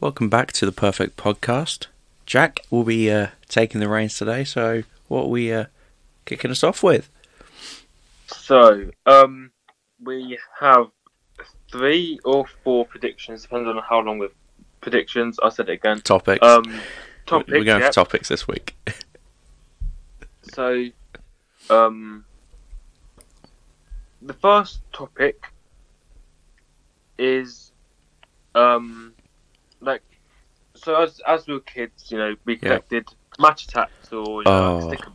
Welcome back to the Perfect Podcast. Jack will be uh, taking the reins today, so what are we uh, kicking us off with? So, um, we have three or four predictions, depending on how long with predictions. I said it again. Topics. Um, topics. We're going yeah. for topics this week. So, um, the first topic is, um, like, so as as we were kids, you know, we Yeah. collected Match Attax or you know, Oh. sticker.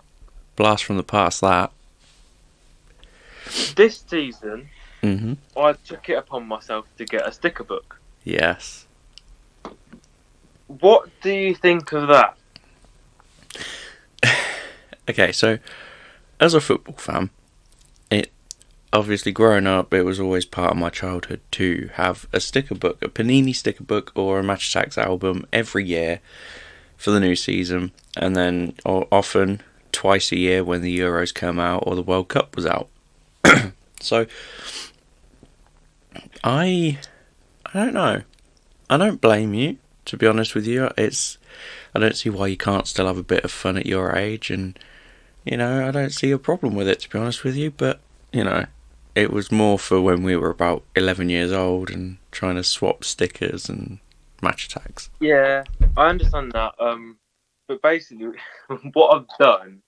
Blast from the past, that. This season, hmm I took it upon myself to get a sticker book. Yes. What do you think of that? Okay, so as a football fan, it obviously growing up, it was always part of my childhood to have a sticker book, a Panini sticker book, or a Match Attax album every year for the new season, and then or often twice a year when the Euros come out or the World Cup was out. so I I don't know. I don't blame you, to be honest with you. It's I don't see why you can't still have a bit of fun at your age and you know, I don't see a problem with it to be honest with you, but you know, it was more for when we were about 11 years old and trying to swap stickers and Match Attax. Yeah, I understand that. Um, but basically, what I've done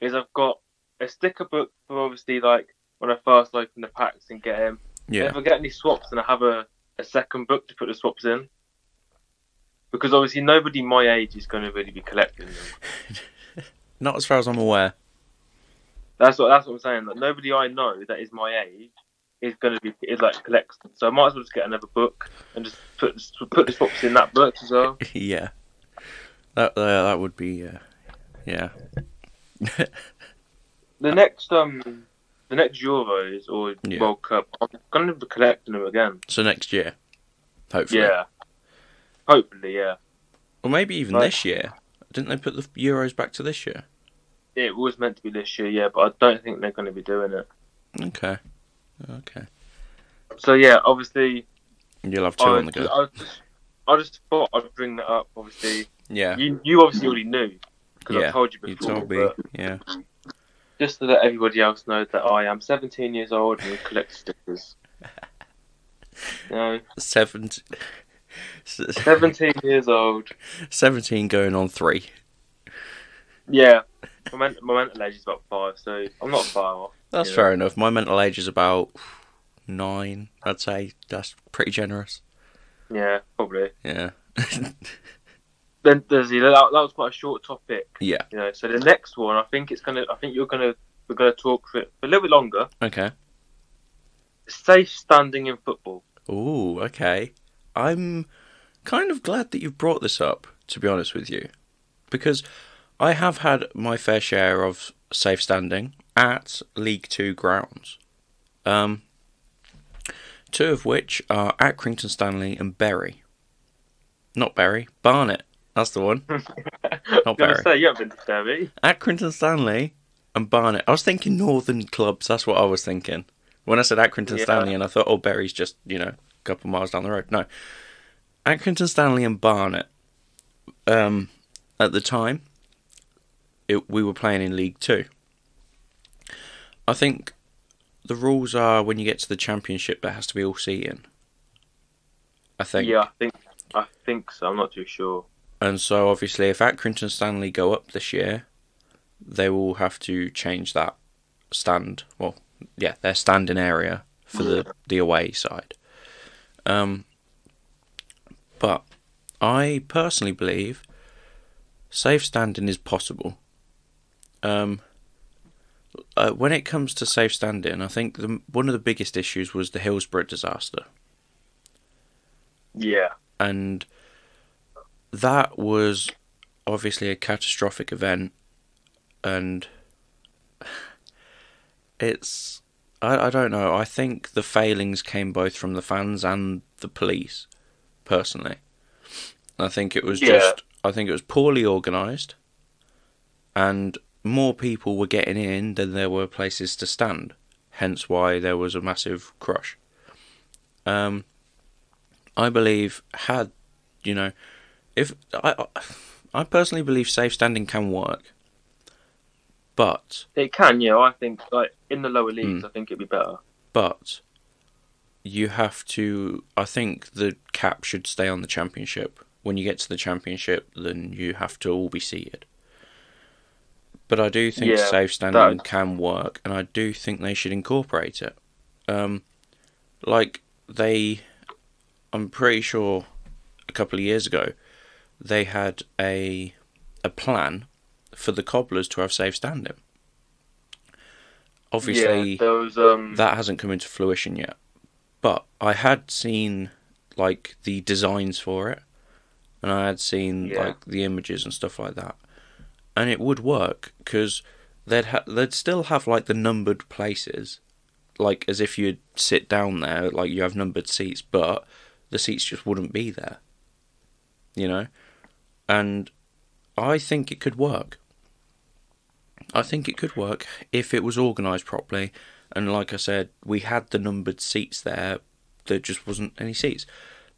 is I've got a sticker book for obviously like when I first open the packs and get them. Yeah. If I get any swaps, then I have a, a second book to put the swaps in. Because obviously nobody my age is going to really be collecting them. Not as far as I'm aware. That's what that's what I'm saying. That nobody I know that is my age is going to be is like collecting. So I might as well just get another book and just put put the swaps in that book as well. yeah. That uh, that would be uh, yeah. The next um the next Euros or Yeah. World Cup, I'm going to be collecting them again. so next year. Hopefully. Yeah. Hopefully, yeah. Or maybe even Right. this year. Didn't they put the Euros back to this year? It was meant to be this year, yeah, but I don't think they're going to be doing it. Okay. Okay. So yeah, obviously, You'll have two I, on the just, go. I just I just thought I'd bring that up. Obviously, Yeah. you you obviously already knew because Yeah, I told you before. You told me. Yeah. just to let everybody else know that I am 17 years old and collect stickers. know, Seven. 17 years old. 17 going on three. Yeah, my, men- my mental age is about five, so I'm not far off. That's fair enough. My mental age is about nine, I'd say. That's pretty generous. Yeah, probably. Yeah. Then there's that, that was quite a short topic. yeah. You know, so the next one, I think it's gonna. I think you're gonna. We're gonna talk for, for a little bit longer. Okay. Safe standing in football. Ooh, okay. I'm kind of glad that you've brought this up, to be honest with you. Because I have had my fair share of safe standing at League Two grounds. Um, two of which are at Accrington Stanley and Bury. Not Bury, Barnet. That's the one. Was Barry. say you haven't been to Derby. Accrington Stanley and Barnet. I was thinking northern clubs. That's what I was thinking when I said Accrington Yeah. Stanley, and I thought, oh, Bury's just you know a couple miles down the road. No, Accrington Stanley and Barnet. Um, at the time, it, we were playing in League Two. I think the rules are when you get to the Championship, there has to be all seating. I think. Yeah, I think. I think so. I'm not too sure. And so, obviously, if Accrington Stanley go up this year, they will have to change that stand. Well, yeah, their standing area for the, the away side. Um, but I personally believe safe standing is possible. Um, uh, when it comes to safe standing, I think the, one of the biggest issues was the Hillsborough disaster Yeah. and that was obviously a catastrophic event and it's I, I don't know i think the failings came both from the fans and the police personally i think it was Yeah. just i think it was poorly organized and more people were getting in than there were places to stand hence why there was a massive crush um I believe had you know, if I, I- personally believe safe standing can work, but It can, yeah. I think like in the lower leagues, I think it'd be better. but you have to. I think the cap should stay on the championship. When you get to the championship, then you have to all be seated. But I do think Yeah, safe standing that- can work, and I do think they should incorporate it. Um, like they, I'm pretty sure, a couple of years ago, they had a a plan for the cobblers to have safe standing. Obviously, yeah, was um. that hasn't come into fruition yet. But I had seen like the designs for it, and I had seen Yeah. like the images and stuff like that, and it would work because they'd ha- they'd still have like the numbered places, like as if you'd sit down there, like you have numbered seats, but the seats just wouldn't be there. You know, and I think it could work. I think it could work if it was organised properly and like I said, we had the numbered seats there. There just wasn't any seats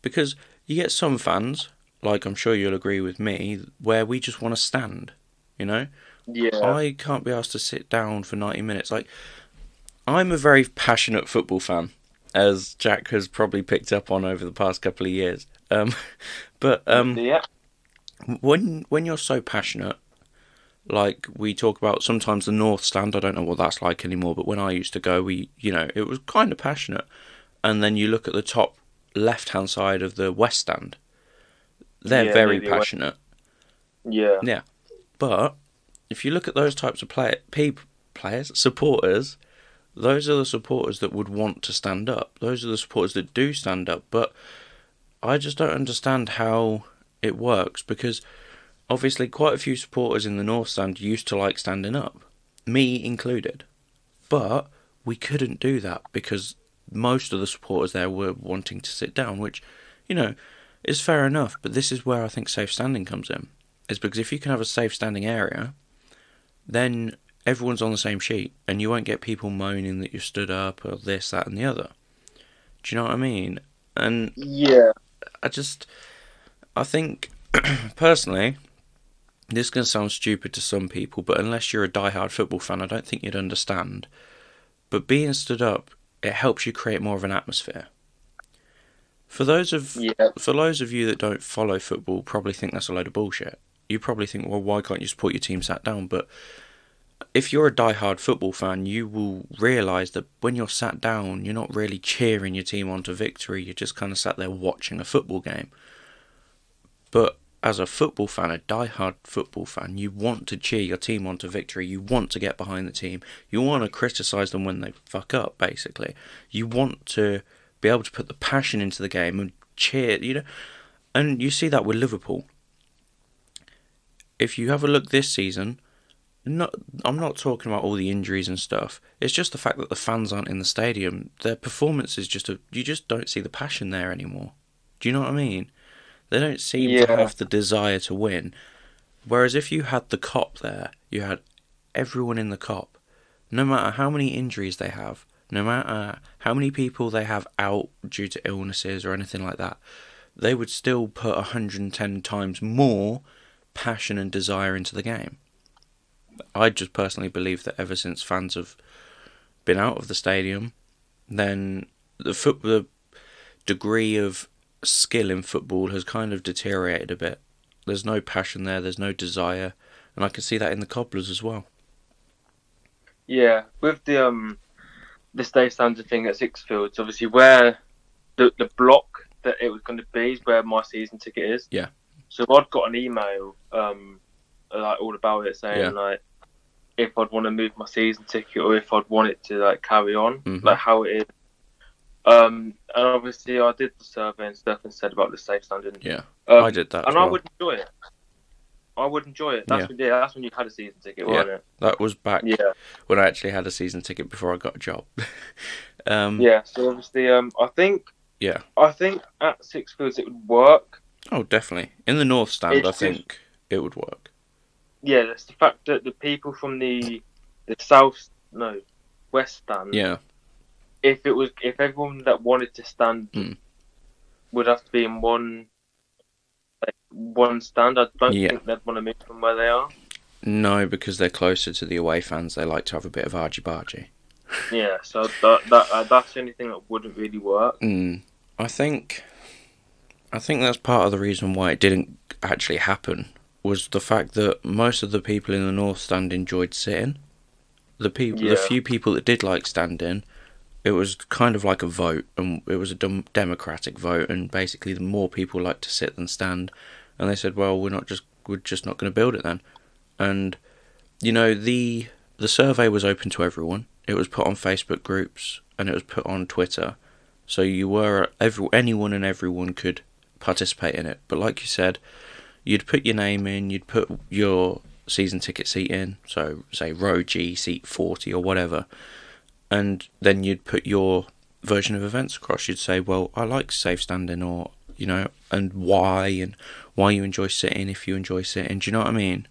because you get some fans, like I'm sure you'll agree with me, where we just want to stand. You know, yeah. I can't be asked to sit down for 90 minutes. Like, I'm a very passionate football fan, as Jack has probably picked up on over the past couple of years. Um, but um, yeah. when when you're so passionate, like we talk about sometimes the north stand, I don't know what that's like anymore, but when I used to go, we you know it was kind of passionate, and then you look at the top left hand side of the west stand, they're Yeah, very passionate. Yeah. But if you look at those types of play, peop, players, supporters, those are the supporters that would want to stand up. Those are the supporters that do stand up. But I just don't understand how it works because obviously quite a few supporters in the North Stand used to like standing up, me included. But we couldn't do that because most of the supporters there were wanting to sit down, which, you know, is fair enough. But this is where I think safe standing comes in is because if you can have a safe standing area, then everyone's on the same sheet and you won't get people moaning that you stood up or this, that, and the other. Do you know what I mean? And Yeah. I just, I think, personally, this can sound stupid to some people, but unless you're a die-hard football fan, I don't think you'd understand. But being stood up, it helps you create more of an atmosphere. For those of Yeah. for those of you that don't follow football, probably think that's a load of bullshit. You probably think, well, why can't you support your team sat down? But if you're a die-hard football fan, you will realise that when you're sat down, you're not really cheering your team on to victory. You're just kind of sat there watching a football game. But as a football fan, a die-hard football fan, you want to cheer your team on to victory. You want to get behind the team. You want to criticise them when they fuck up, basically. You want to be able to put the passion into the game and cheer, you know. And you see that with Liverpool. If you have a look this season, not I'm not talking about all the injuries and stuff. It's just the fact that the fans aren't in the stadium. Their performance is just a you just don't see the passion there anymore. Do you know what I mean? They don't seem to have the desire to win. Whereas if you had the Kop there, you had everyone in the Kop, no matter how many injuries they have, no matter how many people they have out due to illnesses or anything like that, they would still put 110 times more passion and desire into the game. I just personally believe that ever since fans have been out of the stadium, then the foot the degree of skill in football has kind of deteriorated a bit. There's no passion there. There's no desire, and I can see that in the cobblers as well. Yeah, with the um the stay standard thing at Sixfields, obviously where the the block that it was going to be is where my season ticket is. Yeah. So I'd got an email um like all about it saying Yeah. like if I'd want to move my season ticket or if I'd want it to like carry on Mhm. like how it is. Um and obviously I did the survey and stuff and said about the safe standard. Yeah, Um, I did that. And I well. would enjoy it. I would enjoy it. That's Yeah. when, yeah, that's when you had a season ticket, Yeah. wasn't it? That was back Yeah. when I actually had a season ticket before I got a job. um, Yeah, so obviously, um, I think, Yeah. I think at Sixfields it would work. Oh, definitely. In the North Stand, It's I just- think it would work. Yeah, it's the fact that the people from the the south, no, west stand. Yeah. If it was, if everyone that wanted to stand Mm. would have to be in one like one stand. I don't Yeah. think they'd want to move from where they are. No, because they're closer to the away fans. They like to have a bit of argy bargy. Yeah, so that that uh, that's the only thing that wouldn't really work. Mm, I think, I think that's part of the reason why it didn't actually happen was the fact that most of the people in the north stand enjoyed sitting. The people, the few people that did like standing, it was kind of like a vote, and it was a dem- democratic vote, and basically, the more people like to sit than stand, and they said, well, we're not just we're just not going to build it then, and you know the the survey was open to everyone. It was put on Facebook groups and it was put on Twitter, so you were every anyone and everyone could participate in it. But like you said, you'd put your name in, you'd put your season ticket seat in, so say row G, seat forty or whatever, and then you'd put your version of events across. You'd say, well, I like safe standing, or you know, and why, and why you enjoy sitting if you enjoy sitting. Do you know what I mean?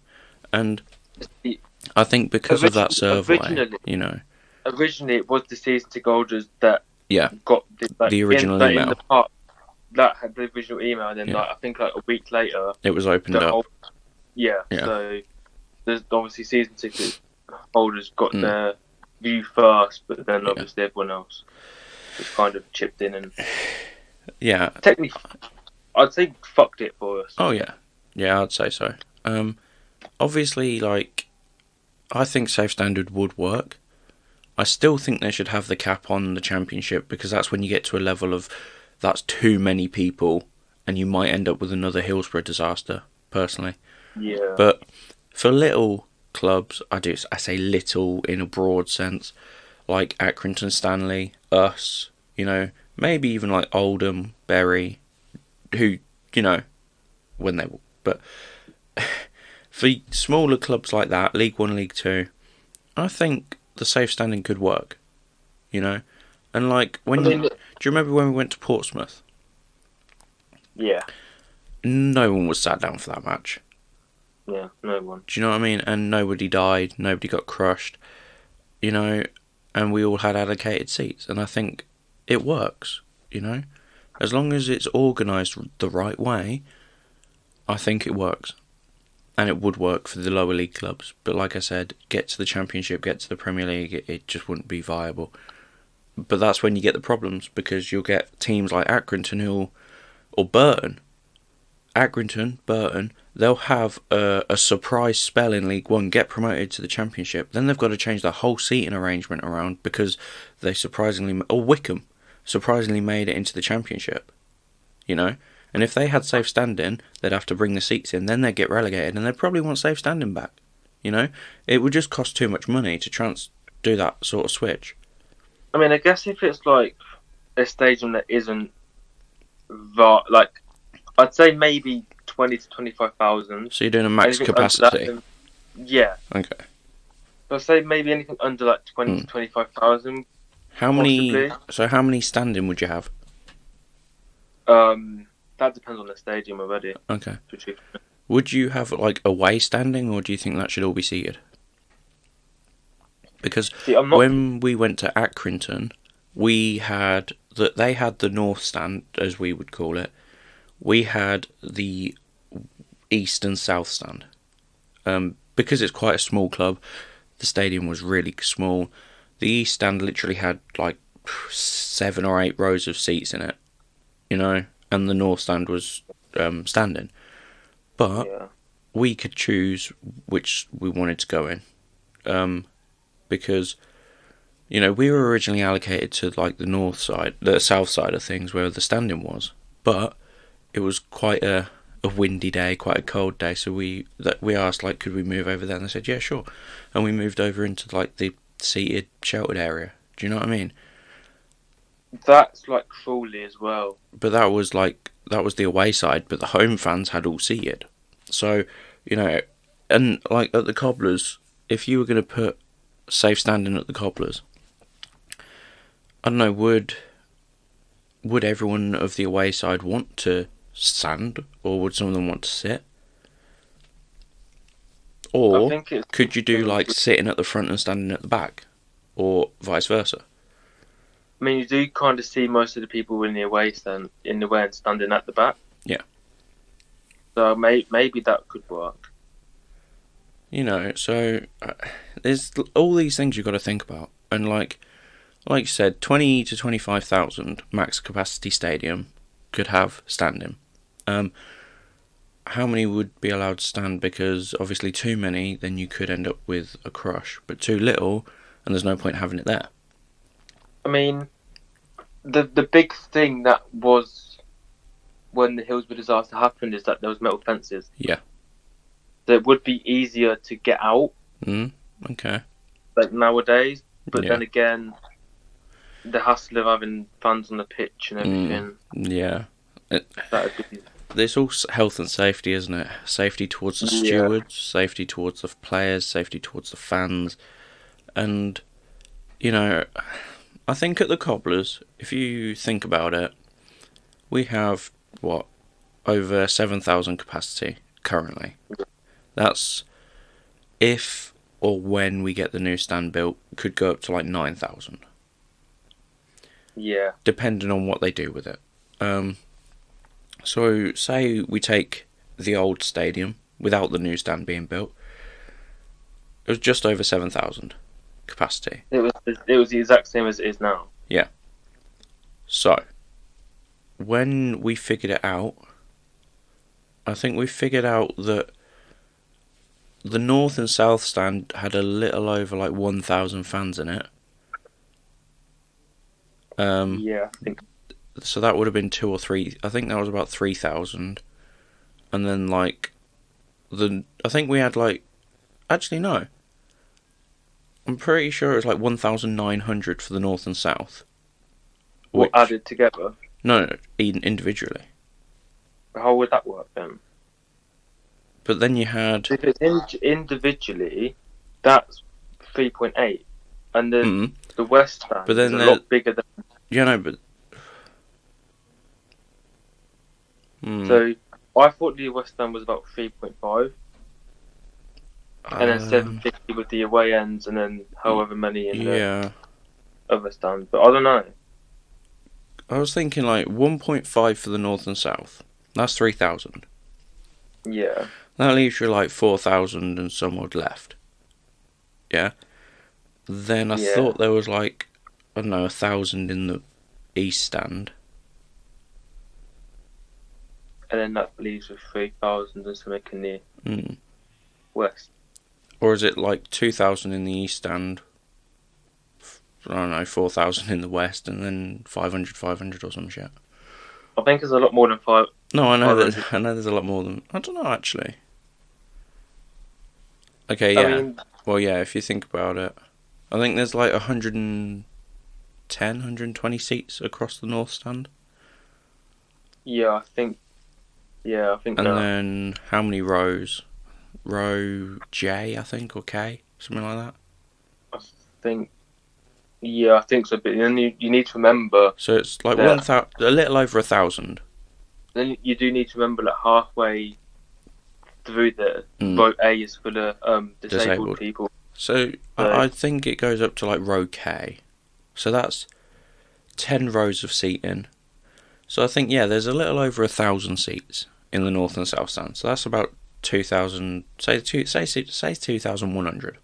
And I think because of that survey, you know, Originally, it was the season ticket holders that Yeah. got the, like, The original in, like, in email. the part that had the original email, and then Yeah. like I think like a week later, it was opened up. whole yeah. Yeah. So there's obviously season ticket holders got Mm. their view first, but then Yeah. obviously everyone else just kind of chipped in and Yeah. technically, I'd say fucked it for us. Oh yeah. Yeah, I'd say so. Um, obviously, like, I think safe standard would work. I still think they should have the cap on the championship because that's when you get to a level of that's too many people, and you might end up with another Hillsborough disaster. Personally, Yeah. but for little clubs, I do I say little in a broad sense, like Accrington Stanley, us, you know, maybe even like Oldham, Bury, who you know, when they but for smaller clubs like that, League One, League Two, I think the safe standing could work, you know, and like when you, do you remember when we went to Portsmouth? yeah, No one was sat down for that match. yeah, no one. Do you know what I mean? And nobody died, nobody got crushed, you know, and we all had allocated seats. And I think it works, you know, as long as it's organised the right way. I think it works, and it would work for the lower league clubs. But like I said, get to the Championship, get to the Premier League, it, it just wouldn't be viable. But that's when you get the problems because you'll get teams like Accrington who, or Burton, Accrington, Burton, they'll have a, a surprise spell in League One, get promoted to the Championship. Then they've got to change their whole seating arrangement around because they surprisingly, or Wycombe, surprisingly made it into the Championship. You know, and if they had safe standing, they'd have to bring the seats in. Then they'd get relegated, and they'd probably want safe standing back. You know, it would just cost too much money to trans do that sort of switch. I mean, I guess if it's like a stadium that isn't like, I'd say maybe twenty to twenty-five thousand. So you're doing a max Anything under that, capacity. yeah, Okay. I'd say maybe anything under like twenty Hmm. to twenty-five thousand. How many? Possibly. So how many standing would you have? Um, that depends on the stadium already. Okay. Would you have like away standing, or do you think that should all be seated? Because See, not. when we went to Accrington, we had that they had the north stand, as we would call it. We had the east and south stand. Um, because it's quite a small club, the stadium was really small. The east stand literally had like seven or eight rows of seats in it, you know, and the north stand was um, standing. But yeah. we could choose which we wanted to go in, um, because you know we were originally allocated to like the north side, the south side of things, where the standing was, but it was quite a a windy day, quite a cold day, so we that we asked like could we move over there, and they said yeah sure, and we moved over into like the seated sheltered area. Do you know what I mean? That's like Crawley as well. but that was like that was the away side, but the home fans had all seated. So, you know, and like at the Cobblers, if you were going to put safe standing at the Cobblers, I don't know, would would everyone of the away side want to stand, or would some of them want to sit? Or could you do like sitting at the front and standing at the back, or vice versa? I mean, you do kind of see most of the people in the away stand in the way and standing at the back. Yeah. So may, maybe that could work. You know, so uh, there's all these things you've got to think about, and like, like you said, twenty to twenty-five thousand max capacity stadium could have standing. Um, how many would be allowed to stand? Because obviously, too many, then you could end up with a crush. But too little, and there's no point having it there. I mean, the the big thing that was when the Hillsborough disaster happened is that there was metal fences. Yeah. It would be easier to get out Mm, okay. like nowadays. But Yeah. then again, the hassle of having fans on the pitch and Mm. everything Yeah. that would be There's all health and safety, isn't it? Safety towards the Yeah. stewards, safety towards the players, safety towards the fans, and you know, I think at the Cobblers, if you think about it, we have what over seven thousand capacity currently. That's if or when we get the new stand built, could go up to like nine thousand yeah. depending on what they do with it. Um, so, say we take the old stadium without the new stand being built, it was just over 7,000 capacity. It was it was the exact same as it is now. Yeah. So, when we figured it out, I think we figured out that the north and south stand had a little over like 1,000 fans in it. Um, yeah, I think so that would have been two or three. I think that was about three thousand, and then like the I think we had like actually no. I'm pretty sure it was like one thousand nine hundred for the north and south. what Which, added together. no, no, in- individually. How would that work then? But then you had it's in, individually, that's three point eight, and the mm, the West Stand But then is a lot bigger than. yeah, no, but mm, So I thought the West Stand was about three point five, and then um, seven fifty with the away ends, and then however many in the Yeah, other stands. But I don't know. I was thinking like one point five for the north and south. That's three thousand. Yeah, That leaves you like 4,000 and some odd left. Yeah? Then I Yeah. thought there was like, I don't know, a thousand in the east stand. and then that leaves with three thousand and something in the Mm. West. Or is it like 2,000 in the east stand? I don't know, 4,000 in the west and then 500, 500 or some shit. I think it's a lot more than five. No, I know that. I know there's a lot more than. I don't know actually. Okay, yeah. I mean, Well, yeah, if you think about it, I think there's like 110, 120 seats across the north stand. yeah, I think. Yeah, I think And that. then how many rows? Row J, I think, or K, something like that. I think. Yeah, I think so. But then you, you need to remember. So it's like one thou- a little over a thousand. Then you do need to remember that halfway through the Mm. boat A is for the um disabled, Disabled. people. So Right. I, I think it goes up to like row K. So that's ten rows of seating. So I think yeah, there's a little over a thousand seats in the north and south stand. So that's about two thousand. Say two. Say say two thousand one hundred.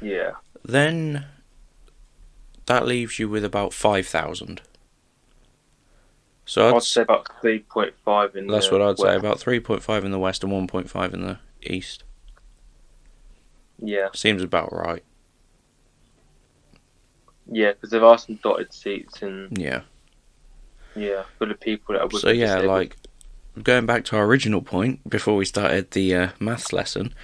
Yeah. Then that leaves you with about five thousand. So I'd, I'd say about three point five in. that's the what I'd say. West. About three point five in the west and one point five in the east. Yeah, Seems about right. yeah, because there are some dotted seats and Yeah. yeah, for the people that are with So yeah, disabled. like going back to our original point before we started the uh, maths lesson,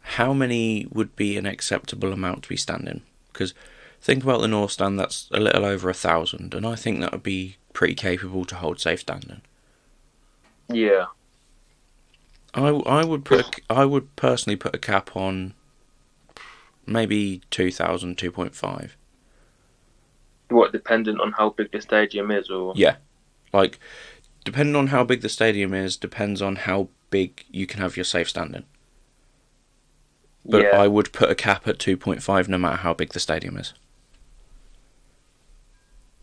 how many would be an acceptable amount to be standing? Because think about the north stand, that's a little over a thousand, and I think that would be pretty capable to hold safe standing. yeah, I, I would put a, I would personally put a cap on maybe 2,000, 2.5. what dependent on how big the stadium is, or Yeah. Like, depending on how big the stadium is, depends on how big you can have your safe standing. But yeah, I would put a cap at 2.5 no matter how big the stadium is.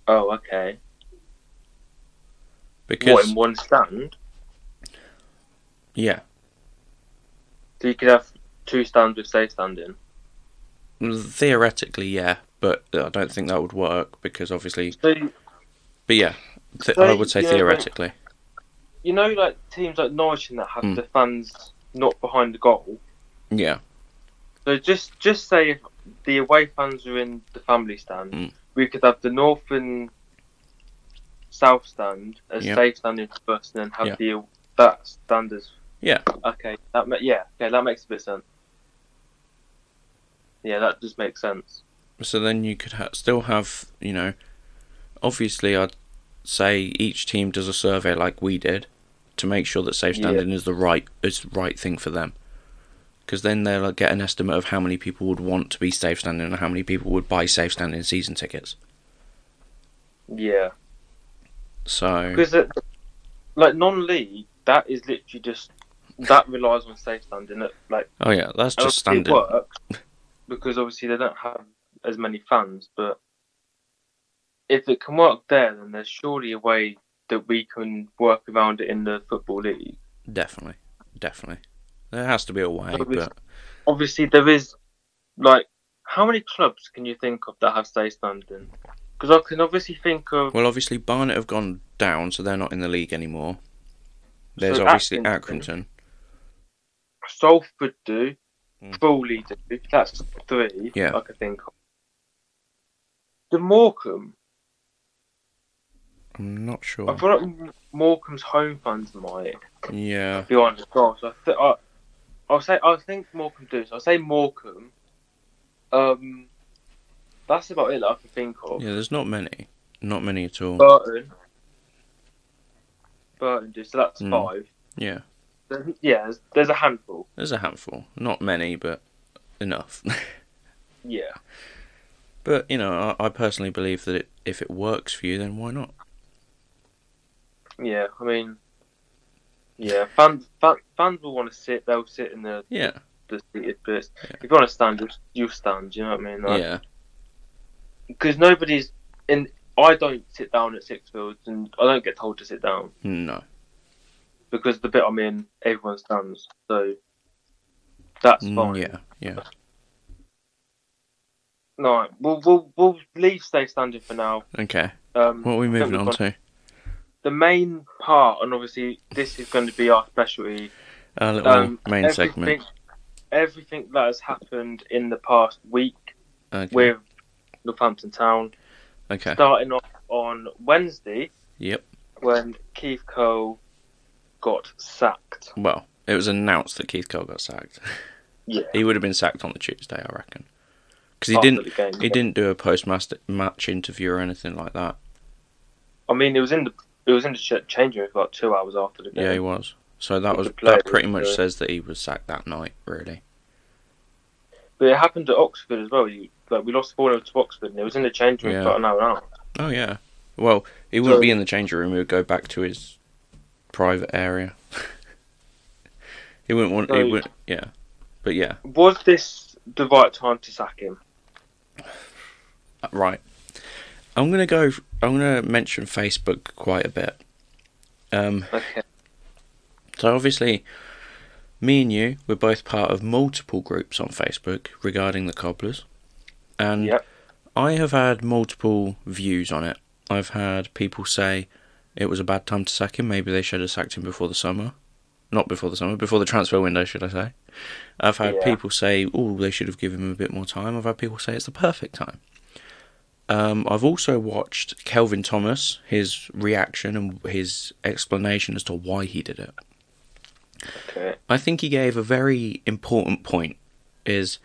oh okay. Because what in one stand? Yeah. So you could have two stands with safe standing. Theoretically, yeah, but I don't think that would work because obviously. So But yeah, th- So, I would say yeah, theoretically. you know, like teams like Norwich and that have Hmm. the fans not behind the goal. Yeah. So just just say if the away fans are in the family stand, Mm. we could have the north and south stand as Yeah. safe standing first, and then have Yeah. the that stand as Yeah. okay. That ma- yeah, okay, that makes a bit sense. Yeah, that does make sense. So then you could ha- still have, you know, obviously I'd say each team does a survey like we did to make sure that safe Yeah. standing is the right is the right thing for them. Because then they'll get an estimate of how many people would want to be safe standing and how many people would buy safe standing season tickets. Yeah, So because it, like non-league, that is literally just that relies on safe standing. It, like oh yeah, that's just it works because obviously they don't have as many fans, but if it can work there, then there's surely a way that we can work around it in the football league. Definitely, definitely. There has to be a way, Obviously- but Obviously, there is like how many clubs can you think of that have safe standing? Because I can obviously think of well, obviously Barnet have gone down, so they're not in the league anymore. There's So obviously Accrington. Salford do, Mm. Crawley do. That's three Yeah. I can think of. The Morecambe, I'm not sure. I feel like Morecambe's home funds might. Yeah, be on the. So I th- I, I'll say I think Morecambe do. So I'll say Morecambe. Um, that's about it that I can think of. yeah. There's not many, not many at all. Burton. Burton do. So that's Mm. five. Yeah, There's, yeah, there's, there's a handful. there's a handful. Not many, but enough. Yeah. but you know, I, I personally believe that it, if it works for you, then why not? Yeah. I mean, yeah. Fans, fan, fans will want to sit. They'll sit in the Yeah, the seated bits. If you want to stand, you'll, you'll stand. You know what I mean? Like, yeah, Because nobody's in. I don't sit down at Sixfields, and I don't get told to sit down. no, because the bit I'm in, everyone stands. So that's Mm, fine. yeah, yeah. No, we'll we'll we'll leave stay standing for now. Okay, Um, what are we moving on to? The main part, and obviously this is going to be our specialty. Our little Um, main everything, segment. everything that has happened in the past week Okay. with Northampton Town, okay. starting off on Wednesday Yep. when Keith Curle got sacked. Well, it was announced that Keith Curle got sacked. Yeah, he would have been sacked on the Tuesday, I reckon, because he after didn't. game. He didn't do a post match interview or anything like that. I mean, it was in the it was in the ch- changing room like two hours after the game. Yeah, he was. So that was that pretty much says that he was sacked that night, really. But it happened at Oxford as well. You, like we lost four 0 to Oxford, and it was in the change room Yeah. for an hour and. Oh yeah. Well, he wouldn't So- be in the changing room. He would go back to his private area. he wouldn't want. he So- would. Yeah. But yeah. Was this the right time to sack him? Right. I'm gonna go. I'm gonna mention Facebook quite a bit. Um. Okay. So obviously, me and you, we're both part of multiple groups on Facebook regarding the cobblers, and Yep. I have had multiple views on it. I've had people say it was a bad time to sack him. Maybe they should have sacked him before the summer, not before the summer, before the transfer window, should I say? I've had Yeah. people say, "Oh, they should have given him a bit more time." I've had people say it's the perfect time. Um, I've also watched Kelvin Thomas, his reaction and his explanation as to why he did it. Okay. I think he gave a very important point is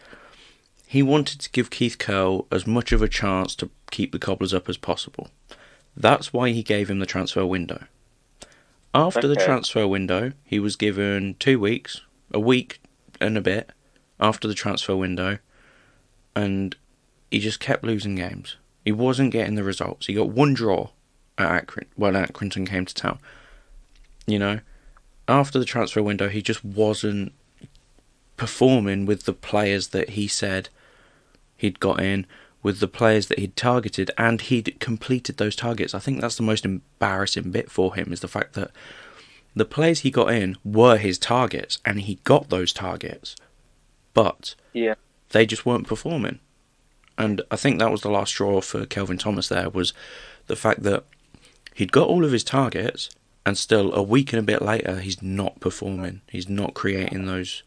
he wanted to give Keith Curle as much of a chance to keep the cobblers up as possible. That's why he gave him the transfer window. After the transfer window, he was given two weeks, a week and a bit after the transfer window, and he just kept losing games. He wasn't getting the results. He got one draw at Accrington when Accrington came to town. You know, after the transfer window, he just wasn't performing with the players that he said he'd got in, with the players that he'd targeted, and he'd completed those targets. I think that's the most embarrassing bit for him is the fact that the players he got in were his targets, and he got those targets, but Yeah. they just weren't performing. And I think that was the last straw for Kelvin Thomas. There was the fact that he'd got all of his targets, and still a week and a bit later, he's not performing. He's not creating those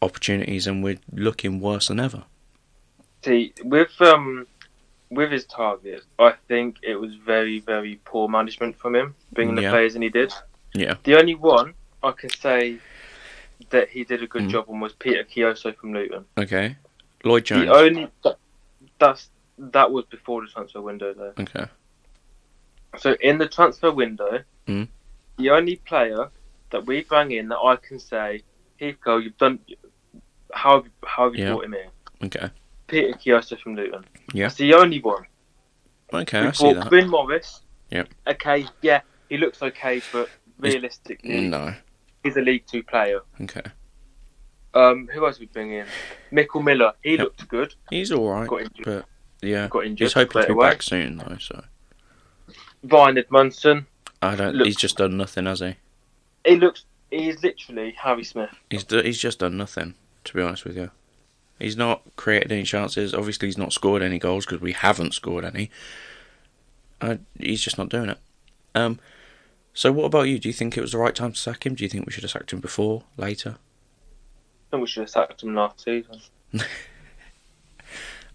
opportunities, and we're looking worse than ever. See, with um, with his target, I think it was very, very poor management from him, bringing the players in he did. Yeah. The only one I can say that he did a good Mm. job on was Peter Kioso from Luton. Okay, Lloyd Jones. The only that, that's that was before the transfer window though. Okay. So in the transfer window, Mm. the only player that we bring in that I can say, Heathcote, you've done. How have you, how have you Yeah. brought him in? Okay. Peter Kioso from Luton. Yeah. It's the only one. Okay, we I see that. Bryn Morris. Yep. Okay, yeah, he looks okay, but realistically, No. he's a League Two player. Okay. Um, who else we bring in? Mickel Miller. He Yep. looked good. He's all right, Got injured. but yeah, Got injured. he's hoping to be away. back soon though. So Ryan Edmondson. I don't. Look- he's just done nothing, has he? He looks. He's literally Harry Smith. He's he's just done nothing. To be honest with you, he's not created any chances. Obviously, he's not scored any goals because we haven't scored any. Uh, he's just not doing it. Um. So what about you? Do you think it was the right time to sack him? Do you think we should have sacked him before, later? I think we should have sacked him last season.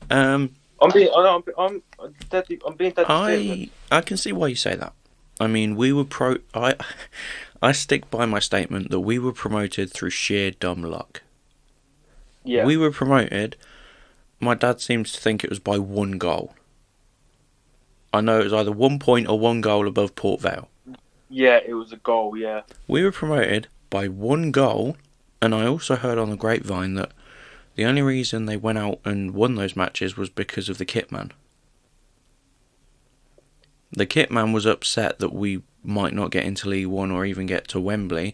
Um. I'm being. I'm. I'm. I'm, deadly, I'm being dead serious. I I can see why you say that. I mean, we were pro. I I stick by my statement that we were promoted through sheer dumb luck. Yeah. We were promoted. My dad seems to think it was by one goal. I know it was either one point or one goal above Port Vale. yeah, it was a goal. Yeah. We were promoted by one goal, and I also heard on the grapevine that the only reason they went out and won those matches was because of the kitman. The kitman was upset that we might not get into League One or even get to Wembley,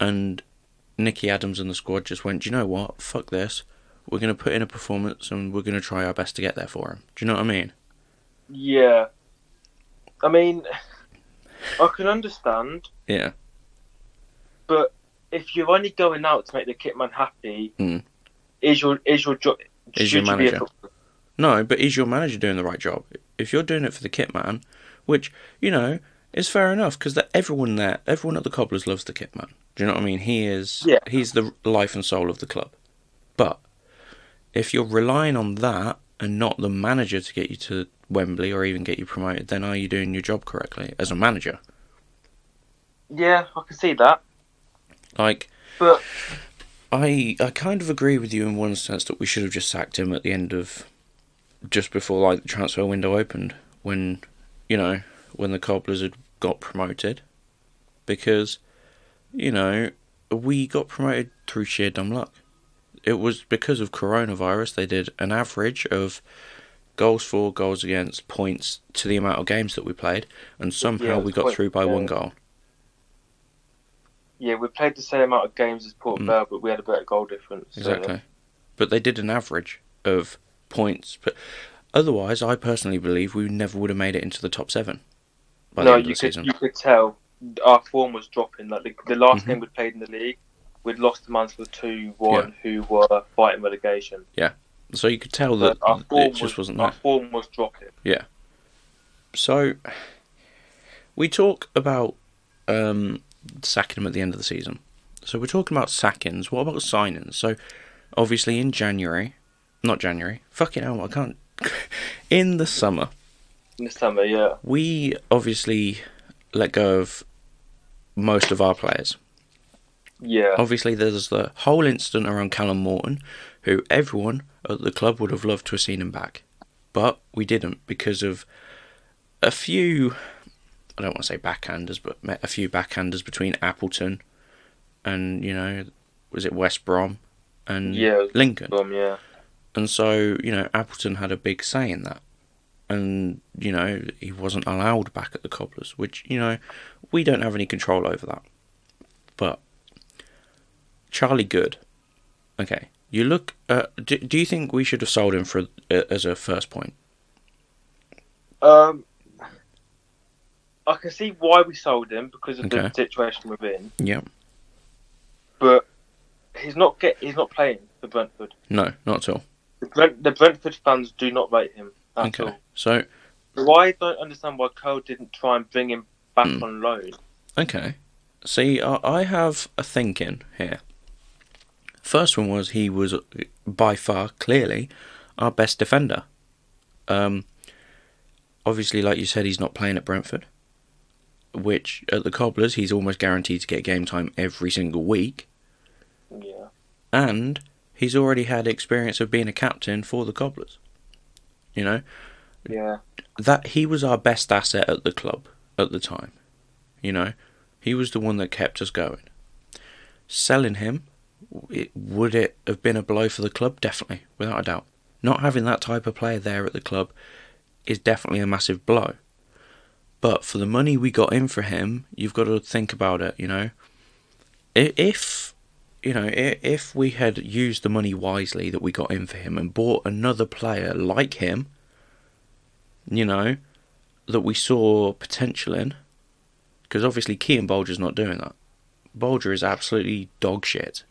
and Nicky Adams and the squad just went, Do you know what? Fuck this. We're going to put in a performance and we're going to try our best to get there for him. Do you know what I mean? Yeah. I mean, I can understand, Yeah. but if you're only going out to make the kitman happy, Mm. is your is your job? Is your manager. No, but is your manager doing the right job? If you're doing it for the kit man, which you know is fair enough because everyone there, everyone at the Cobblers loves the kit man. Do you know what I mean? He is, Yeah. he's the life and soul of the club. But if you're relying on that and not the manager to get you to Wembley or even get you promoted, then are you doing your job correctly as a manager? Yeah, I can see that, Like, but I I kind of agree with you in one sense that we should have just sacked him at the end of just before like the transfer window opened when you know when the Cobblers had got promoted because you know we got promoted through sheer dumb luck. It was because of coronavirus they did an average of goals for, goals against, points to the amount of games that we played, and somehow Yeah, we got points, through by one goal. yeah, we played the same amount of games as Port Mm. Vale, but we had a better goal difference. so- Exactly. But they did an average of points. But otherwise, I personally believe we never would have made it into the top seven by the no, end you the could season. you could tell our form was dropping. Like the, the last Mhm. game we played in the league, we'd lost to Mansfield two one, who were fighting relegation. Yeah, so you could tell that our form it just was, wasn't our there. form was dropping. Yeah. So we talk about um, sacking him at the end of the season. So we're talking about sackings. What about signings? So obviously in January, not January. Fucking hell, I can't. in the summer, In the summer, yeah. we obviously let go of most of our players. Yeah. Obviously, there's the whole incident around Callum Morton, who everyone at the club would have loved to have seen him back. But we didn't because of a few, I don't want to say backhanders, but a few backhanders between Appleton and, you know, was it West Brom and Yeah. Lincoln. Um, yeah. And so, you know, Appleton had a big say in that. And, you know, he wasn't allowed back at the Cobblers, which, you know, we don't have any control over that. But Charlie Goode, okay, you look, uh, do, do you think we should have sold him for uh, as a first point? Um, I can see why we sold him because of Okay. the situation we're in, Yeah. but he's not get he's not playing for Brentford. No, not at all. The, Brent, the Brentford fans do not rate him at Okay. all. So, I don't understand why Cole didn't try and bring him back Mm. on loan. okay. See, I, I have a thinking here. First one was he was by far, clearly, our best defender. Um, obviously, like you said, he's not playing at Brentford, which at the Cobblers, he's almost guaranteed to get game time every single week. Yeah. and he's already had experience of being a captain for the Cobblers. You know Yeah. that he was our best asset at the club at the time. You know, he was the one that kept us going. Selling him, it, would it have been a blow for the club? Definitely, without a doubt. Not having that type of player there at the club is definitely a massive blow. But for the money we got in for him, you've got to think about it. You know, if you know if we had used the money wisely that we got in for him and bought another player like him, you know, that we saw potential in, because obviously Cian Bolger's not doing that. Bolger is absolutely dog shit.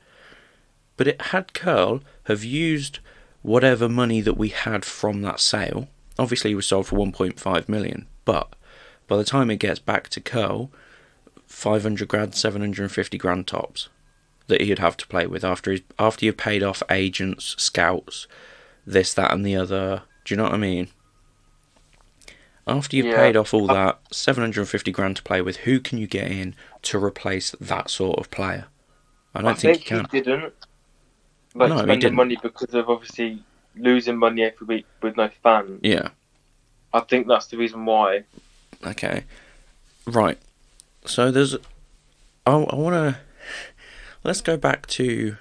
But it had Curle have used whatever money that we had from that sale. Obviously, he was sold for 1.5 million, but by the time it gets back to Curle, 500 grand, 750 grand tops that he'd have to play with after he's, after you've paid off agents, scouts, this, that, and the other. Do you know what I mean? After you've Yeah. paid off all that, 750 grand to play with, who can you get in to replace that sort of player? I don't think, you can. he didn't. Like No, he spending money because of obviously losing money every week with no fans. Yeah. I think that's the reason why. Okay. Right. So there's. I, I want to. Let's go back to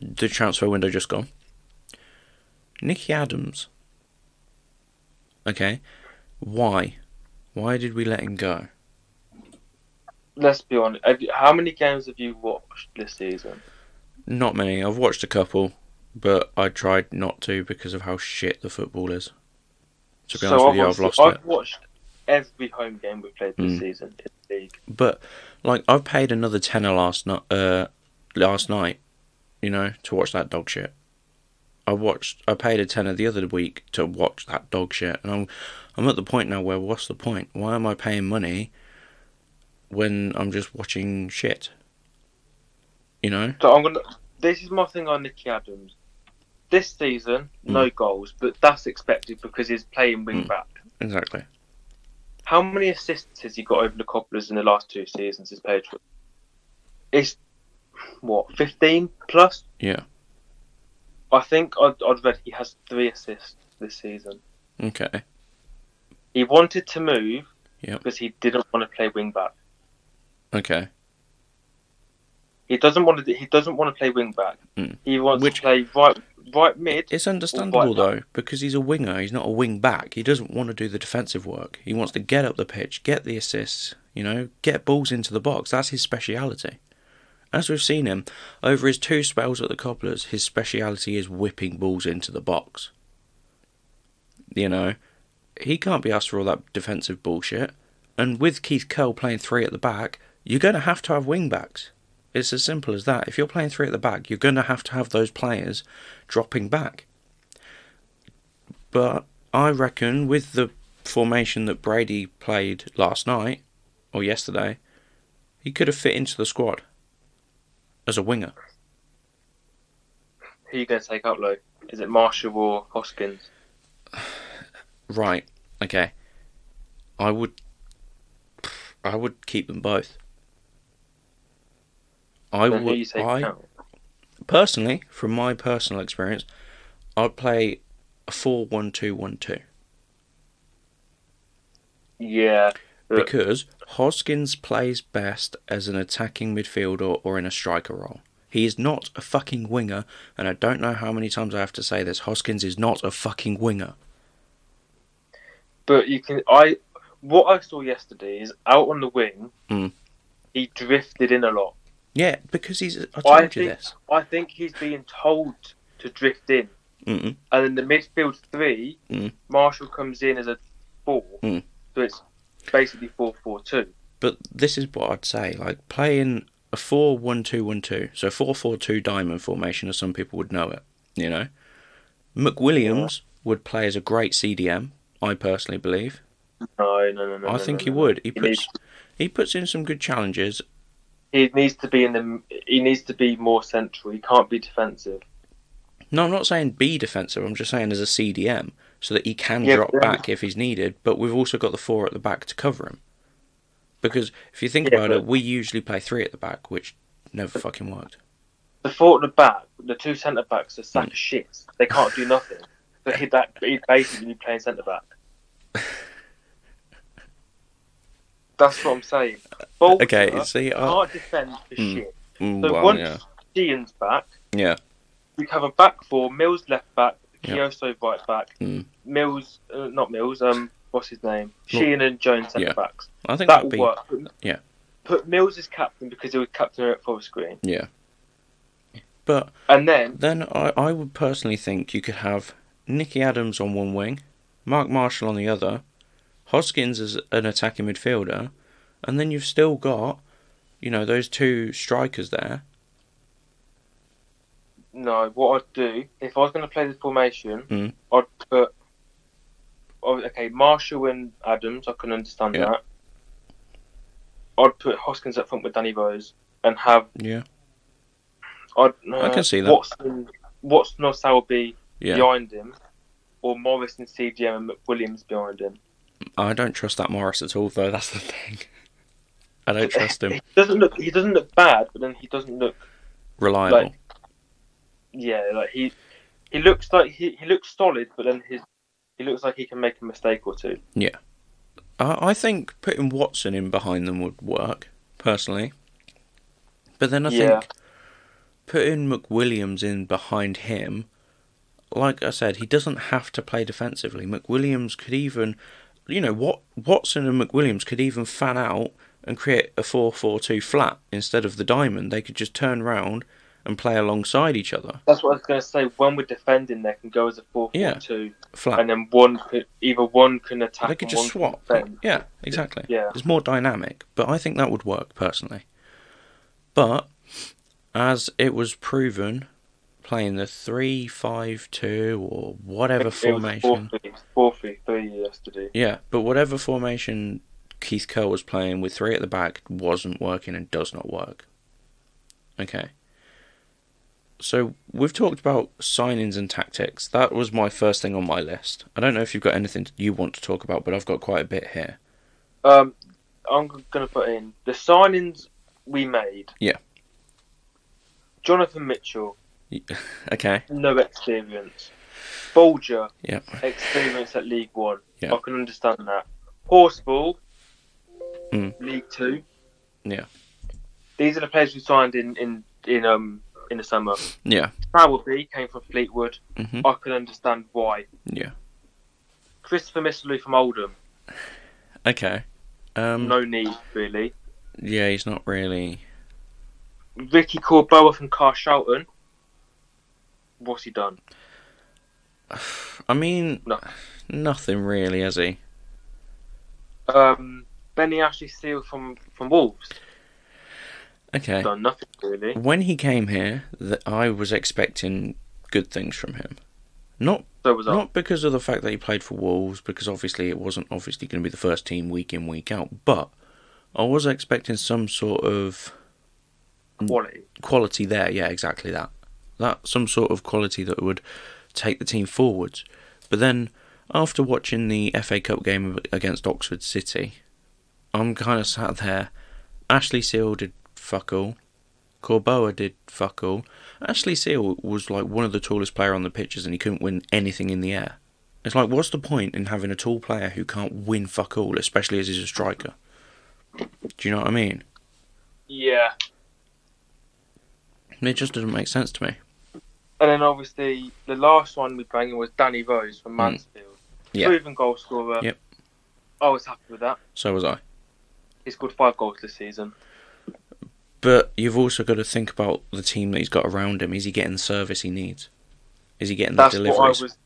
the transfer window just gone. Nicky Adams. Okay. Why? Why did we let him go? Let's be honest. Have you, how many games have you watched this season? Not many. I've watched a couple, but I tried not to because of how shit the football is. To be honest with you, I've lost I've it. watched every home game we've played this Mm. season in the league. But like, I've paid another tenner last night. Uh, last night, you know, to watch that dog shit. I watched. I paid a tenner the other week to watch that dog shit, and I'm, I'm at the point now where what's the point? Why am I paying money when I'm just watching shit? You know? So I'm gonna. This is my thing on Nicky Adams. This season, no goals, but that's expected because he's playing wing Mm. back. Exactly. How many assists has he got over the Cobblers in the last two seasons he's played for? It's what fifteen plus. Yeah. I think I'd, I'd read he has three assists this season. Okay. He wanted to move Yep. because he didn't want to play wing back. Okay. He doesn't want to. He doesn't want to play wing back. Mm. He wants Which- to play right, right mid. It's understandable Right. though, because he's a winger. He's not a wing back. He doesn't want to do the defensive work. He wants to get up the pitch, get the assists. You know, get balls into the box. That's his speciality. As we've seen him over his two spells at the Cobblers, his speciality is whipping balls into the box. You know, he can't be asked for all that defensive bullshit. And with Keith Curle playing three at the back, you're going to have to have wing backs. It's as simple as that. If you're playing three at the back, you're going to have to have those players dropping back. But I reckon with the formation that Brady played last night or yesterday, he could have fit into the squad as a winger. Who are you going to take up, low? Is it Marshall or Hoskins? Right. Okay. I would. I would keep them both. I Then would. I out? personally, from my personal experience, I'd play a four-one-two-one-two Yeah. Because Hoskins plays best as an attacking midfielder or in a striker role. He is not a fucking winger, and I don't know how many times I have to say this. Hoskins is not a fucking winger. but you can. I what I saw yesterday is out on the wing. Mm. He drifted in a lot. Yeah, because he's. I told I you think this. I think he's being told to drift in, Mm-mm. and then the midfield three, Mm. Marshall comes in as a four. Mm. So it's basically four four two. But this is what I'd say: like playing a four one two one two, so four four two diamond formation, as some people would know it. You know, McWilliams would play as a great CDM. I personally believe. No, no, no, no. I no, think no, he no. would. He He puts needs- he puts in some good challenges. He needs to be in the. He needs to be more central. He can't be defensive. No, I'm not saying be defensive. I'm just saying as a CDM, so that he can Yeah, drop back if he's needed. But we've also got the four at the back to cover him. Because if you think Yeah, about it, we usually play three at the back, which never fucking worked. The four at the back, the two centre backs are sack of shits. They can't do nothing. So he that he'd basically playing centre back. That's what I'm saying. Bolger Okay, see, I, can't defend for Hmm. shit. mm, So well, once yeah, Sheehan's back, yeah, we have a back four, Mills left back, Yeah. Kioso right back, Mm. Mills, uh, not Mills, um, what's his name? Well, Sheehan and Jones centre yeah. backs. I think That be work. Yeah. Put Mills as captain because he was captain at Forest Green. yeah. But And then, then I, I would personally think you could have Nicky Adams on one wing, Mark Marshall on the other, Hoskins as an attacking midfielder, and then you've still got, you know, those two strikers there. No, what I'd do, if I was going to play this formation, Mm. I'd put, oh, okay, Marshall and Adams, I can understand Yeah. that. I'd put Hoskins up front with Danny Rose and have, Yeah, I'd, uh, I can see that. Watson, Watson or Sowerby yeah. behind him, or Morris and CGM and McWilliams behind him. I don't trust that Morris at all, though. That's the thing. I don't trust him. He doesn't look. He doesn't look bad, but then he doesn't look. Reliable. Like- Yeah, like he he looks like he, he looks solid, but then his he looks like he can make a mistake or two. I, I think putting Watson in behind them would work, personally. But then I Yeah. think putting McWilliams in behind him, like I said, he doesn't have to play defensively. McWilliams could even, you know, what Watson and McWilliams could even fan out and create a 4-4-2 flat instead of the diamond. They could just turn round and play alongside each other. That's what I was going to say. When we're defending, they can go as a four Yeah. two, Flat. and then one could either one can attack. they could just swap. Yeah, exactly. Yeah. It's more dynamic, but I think that would work personally. But as it was proven, playing the three-five-two or whatever formation, four three, four three three yesterday. yeah, but whatever formation Keith Curle was playing with three at the back wasn't working and does not work. Okay. So we've talked about signings and tactics. That was my first thing on my list. I don't know if you've got anything you want to talk about, but I've got quite a bit here. Um, I'm going to put in the signings we made. Yeah. Jonathan Mitchell, Okay. no experience. Bolger, Yeah. experience at League One. Yeah. I can understand that. Horsfall, Mm. League Two. Yeah. These are the players we signed in in in um in the summer. Yeah. Sowerby came from Fleetwood. hmm I can understand why. Yeah. Christopher Missilou from Oldham. Okay. Um. No need really. Yeah, he's not really. Ricky Korboa from Carshalton. What's he done? I mean, No. nothing really, has he? Um, Benny Ashley Seal from from Wolves. Okay. Done nothing really. When he came here, that I was expecting good things from him. Not So was I. not because of the fact that he played for Wolves, because obviously it wasn't obviously going to be the first team week in week out. But I was expecting some sort of Quality. quality there. Yeah, exactly that. That some sort of quality that would take the team forwards. But then after watching the FA Cup game against Oxford City, I'm kind of sat there. Ashley Seal did fuck all. Korboa did fuck all. Ashley Seal was like one of the tallest player on the pitches and he couldn't win anything in the air. It's like, what's the point in having a tall player who can't win fuck all, especially as he's a striker? Do you know what I mean? Yeah. It just doesn't make sense to me. And then obviously the last one we in was Danny Rose from Mansfield. Hmm. Yeah. Proven goal scorer. Yep. I was happy with that. So was I. He scored five goals this season. But you've also got to think about the team that he's got around him. Is he getting the service he needs? Is he getting the That's what I deliveries? was.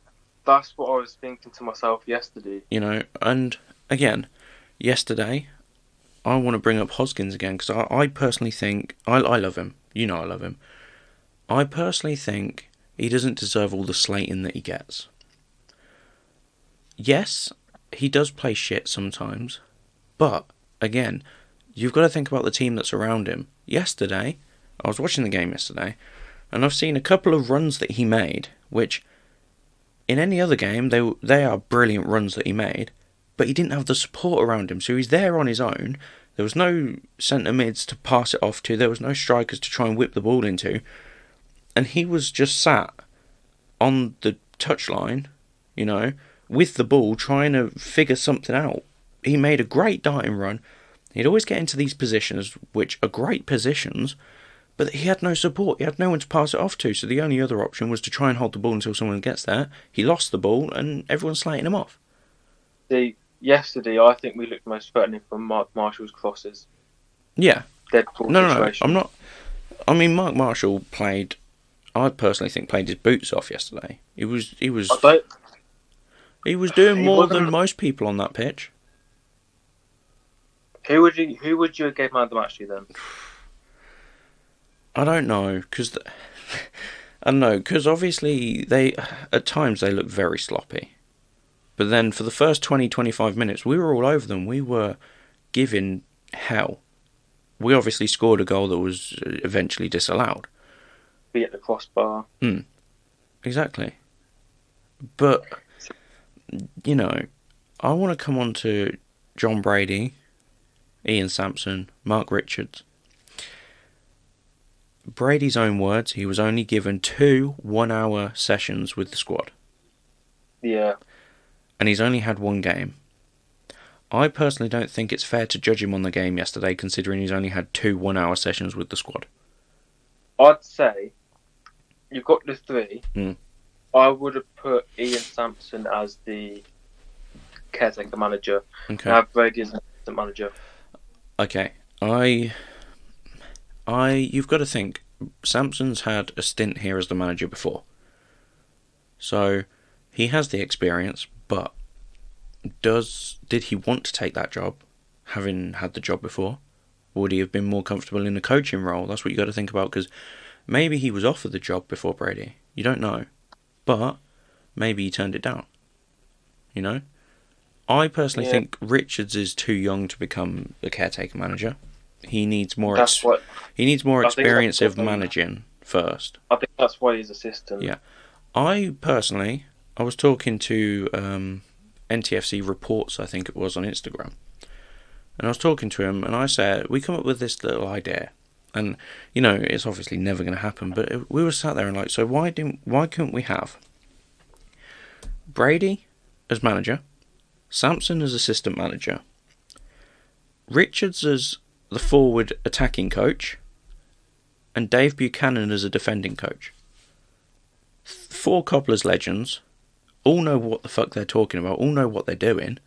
That's what I was thinking to myself yesterday. You know, and again, yesterday, I want to bring up Hoskins again because I, I personally think I, I love him. You know I love him. I personally think he doesn't deserve all the slating that he gets. Yes, he does play shit sometimes, but again, you've got to think about the team that's around him. Yesterday, I was watching the game yesterday, and I've seen a couple of runs that he made, which in any other game they they are brilliant runs that he made, but he didn't have the support around him, so he's there on his own. There was no centre mids to pass it off to. There was no strikers to try and whip the ball into, and he was just sat on the touchline, you know, with the ball, trying to figure something out. He made a great darting run. He'd always get into these positions, which are great positions, but he had no support. He had no one to pass it off to, so the only other option was to try and hold the ball until someone gets there. He lost the ball, and everyone's slating him off. See, yesterday I think we looked most threatening from Mark Marshall's crosses. Yeah. Deadpool No, no, no. I'm not. I mean, Mark Marshall played. I personally think played his boots off yesterday. He was he was I don't. he was doing He more than most people on that pitch. Who would you who would you have gave man of the match to then? I don't know because I don't know because obviously they at times they look very sloppy, but then for the first 20, 25 minutes we were all over them. We were giving hell. We obviously scored a goal that was uh, eventually disallowed. Be at the crossbar. Hmm. Exactly. But you know, I want to come on to John Brady, Ian Sampson, Marc Richards. Brady's own words, he was only given two one hour sessions with the squad, Yeah. and he's only had one game. I personally don't think it's fair to judge him on the game yesterday, considering he's only had two one hour sessions with the squad. I'd say you've got the three. Hmm. I would have put Ian Sampson as the caretaker manager Okay. and have Brady as assistant manager. Okay, I, I, you've got to think. Sampson's had a stint here as the manager before, so he has the experience. But does did he want to take that job, having had the job before? Would he have been more comfortable in a coaching role? That's what you got to think about because maybe he was offered the job before Brady. You don't know, but maybe he turned it down. You know. I personally Yeah. think Richards is too young to become the caretaker manager. He needs more. That's Ex- what he needs more I experience of managing first. I think. That's why he's assistant. Yeah. I personally, I was talking to um, NTFC reports, I think it was on Instagram, and I was talking to him, and I said we come up with this little idea, and you know it's obviously never going to happen, but we were sat there and like, so why didn't why couldn't we have Brady as manager, Sampson as assistant manager, Richards as the forward attacking coach, and Dave Buchanan as a defending coach. Four Cobblers legends, all know what the fuck they're talking about, all know what they're doing.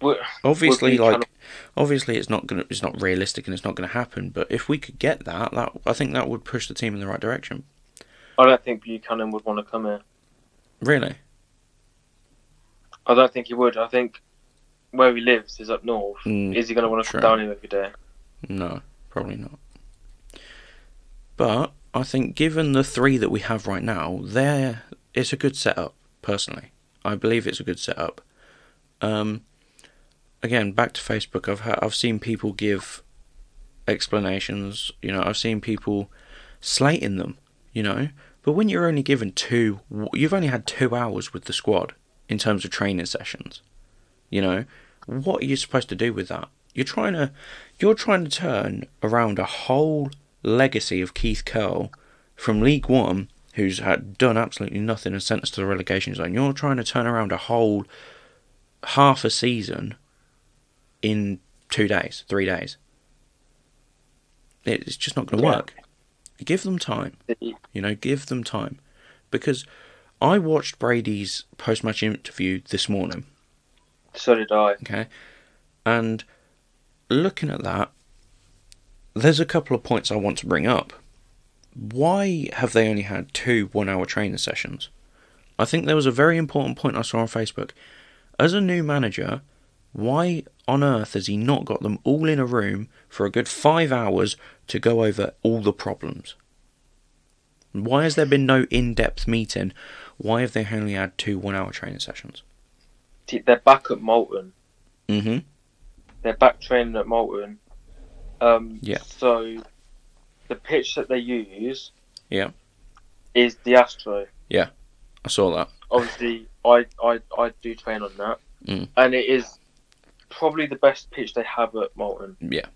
Would- Obviously, would like, obviously, it's not gonna, it's not realistic, and it's not gonna happen. But if we could get that, that I think that would push the team in the right direction. I don't think Buchanan would want to come here. Really? I don't think he would. I think where he lives is up north. Mm, Is he going to want to true. come down here every day? No, probably not. But I think, given the three that we have right now, there it's a good setup. Personally, I believe it's a good setup. Um, again, back to Facebook. I've ha- I've seen people give explanations. You know, I've seen people slating them. You know, but when you're only given two, you've only had two hours with the squad in terms of training sessions. You know, what are you supposed to do with that? You're trying to you're trying to turn around a whole legacy of Keith Curle from League One, who's had done absolutely nothing and sent us to the relegation zone. You're trying to turn around a whole half a season in two days, three days. It's just not going to Yeah. work. Give them time. You know, give them time. Because I watched Brady's post match interview this morning, So did I. okay? And looking at that, there's a couple of points I want to bring up. Why have they only had two one hour training sessions? I think there was a very important point I saw on Facebook. As a new manager, why on earth has he not got them all in a room for a good five hours to go over all the problems? Why has there been no in depth meeting? Why have they only had two one hour training sessions? They're back at Moulton. Mm hmm. They're back training at Moulton. Um, Yeah. So the pitch that they use Yeah. is the Astro. Yeah, I saw that. Obviously, I, I, I do train on that. Mm. And it is probably the best pitch they have at Moulton. Yeah.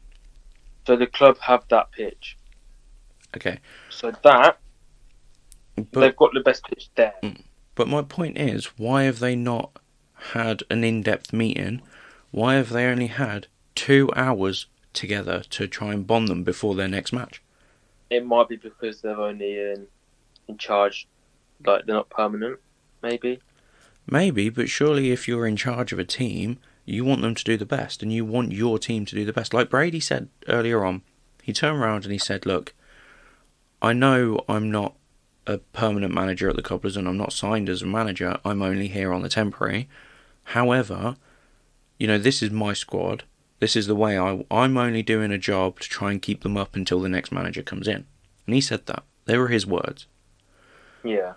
So the club have that pitch. Okay. So that, But they've got the best pitch there. Mm. But my point is, why have they not had an in depth meeting? Why have they only had two hours together to try and bond them before their next match? It might be because they're only in, in charge, like they're not permanent, maybe. Maybe, but surely if you're in charge of a team, you want them to do the best and you want your team to do the best. Like Brady said earlier on, he turned around and he said, Look, I know I'm not a permanent manager at the Cobblers and I'm not signed as a manager, I'm only here on the temporary. However, you know, this is my squad. This is the way I, I'm only doing a job to try and keep them up until the next manager comes in. And he said that. They were his words Yeah.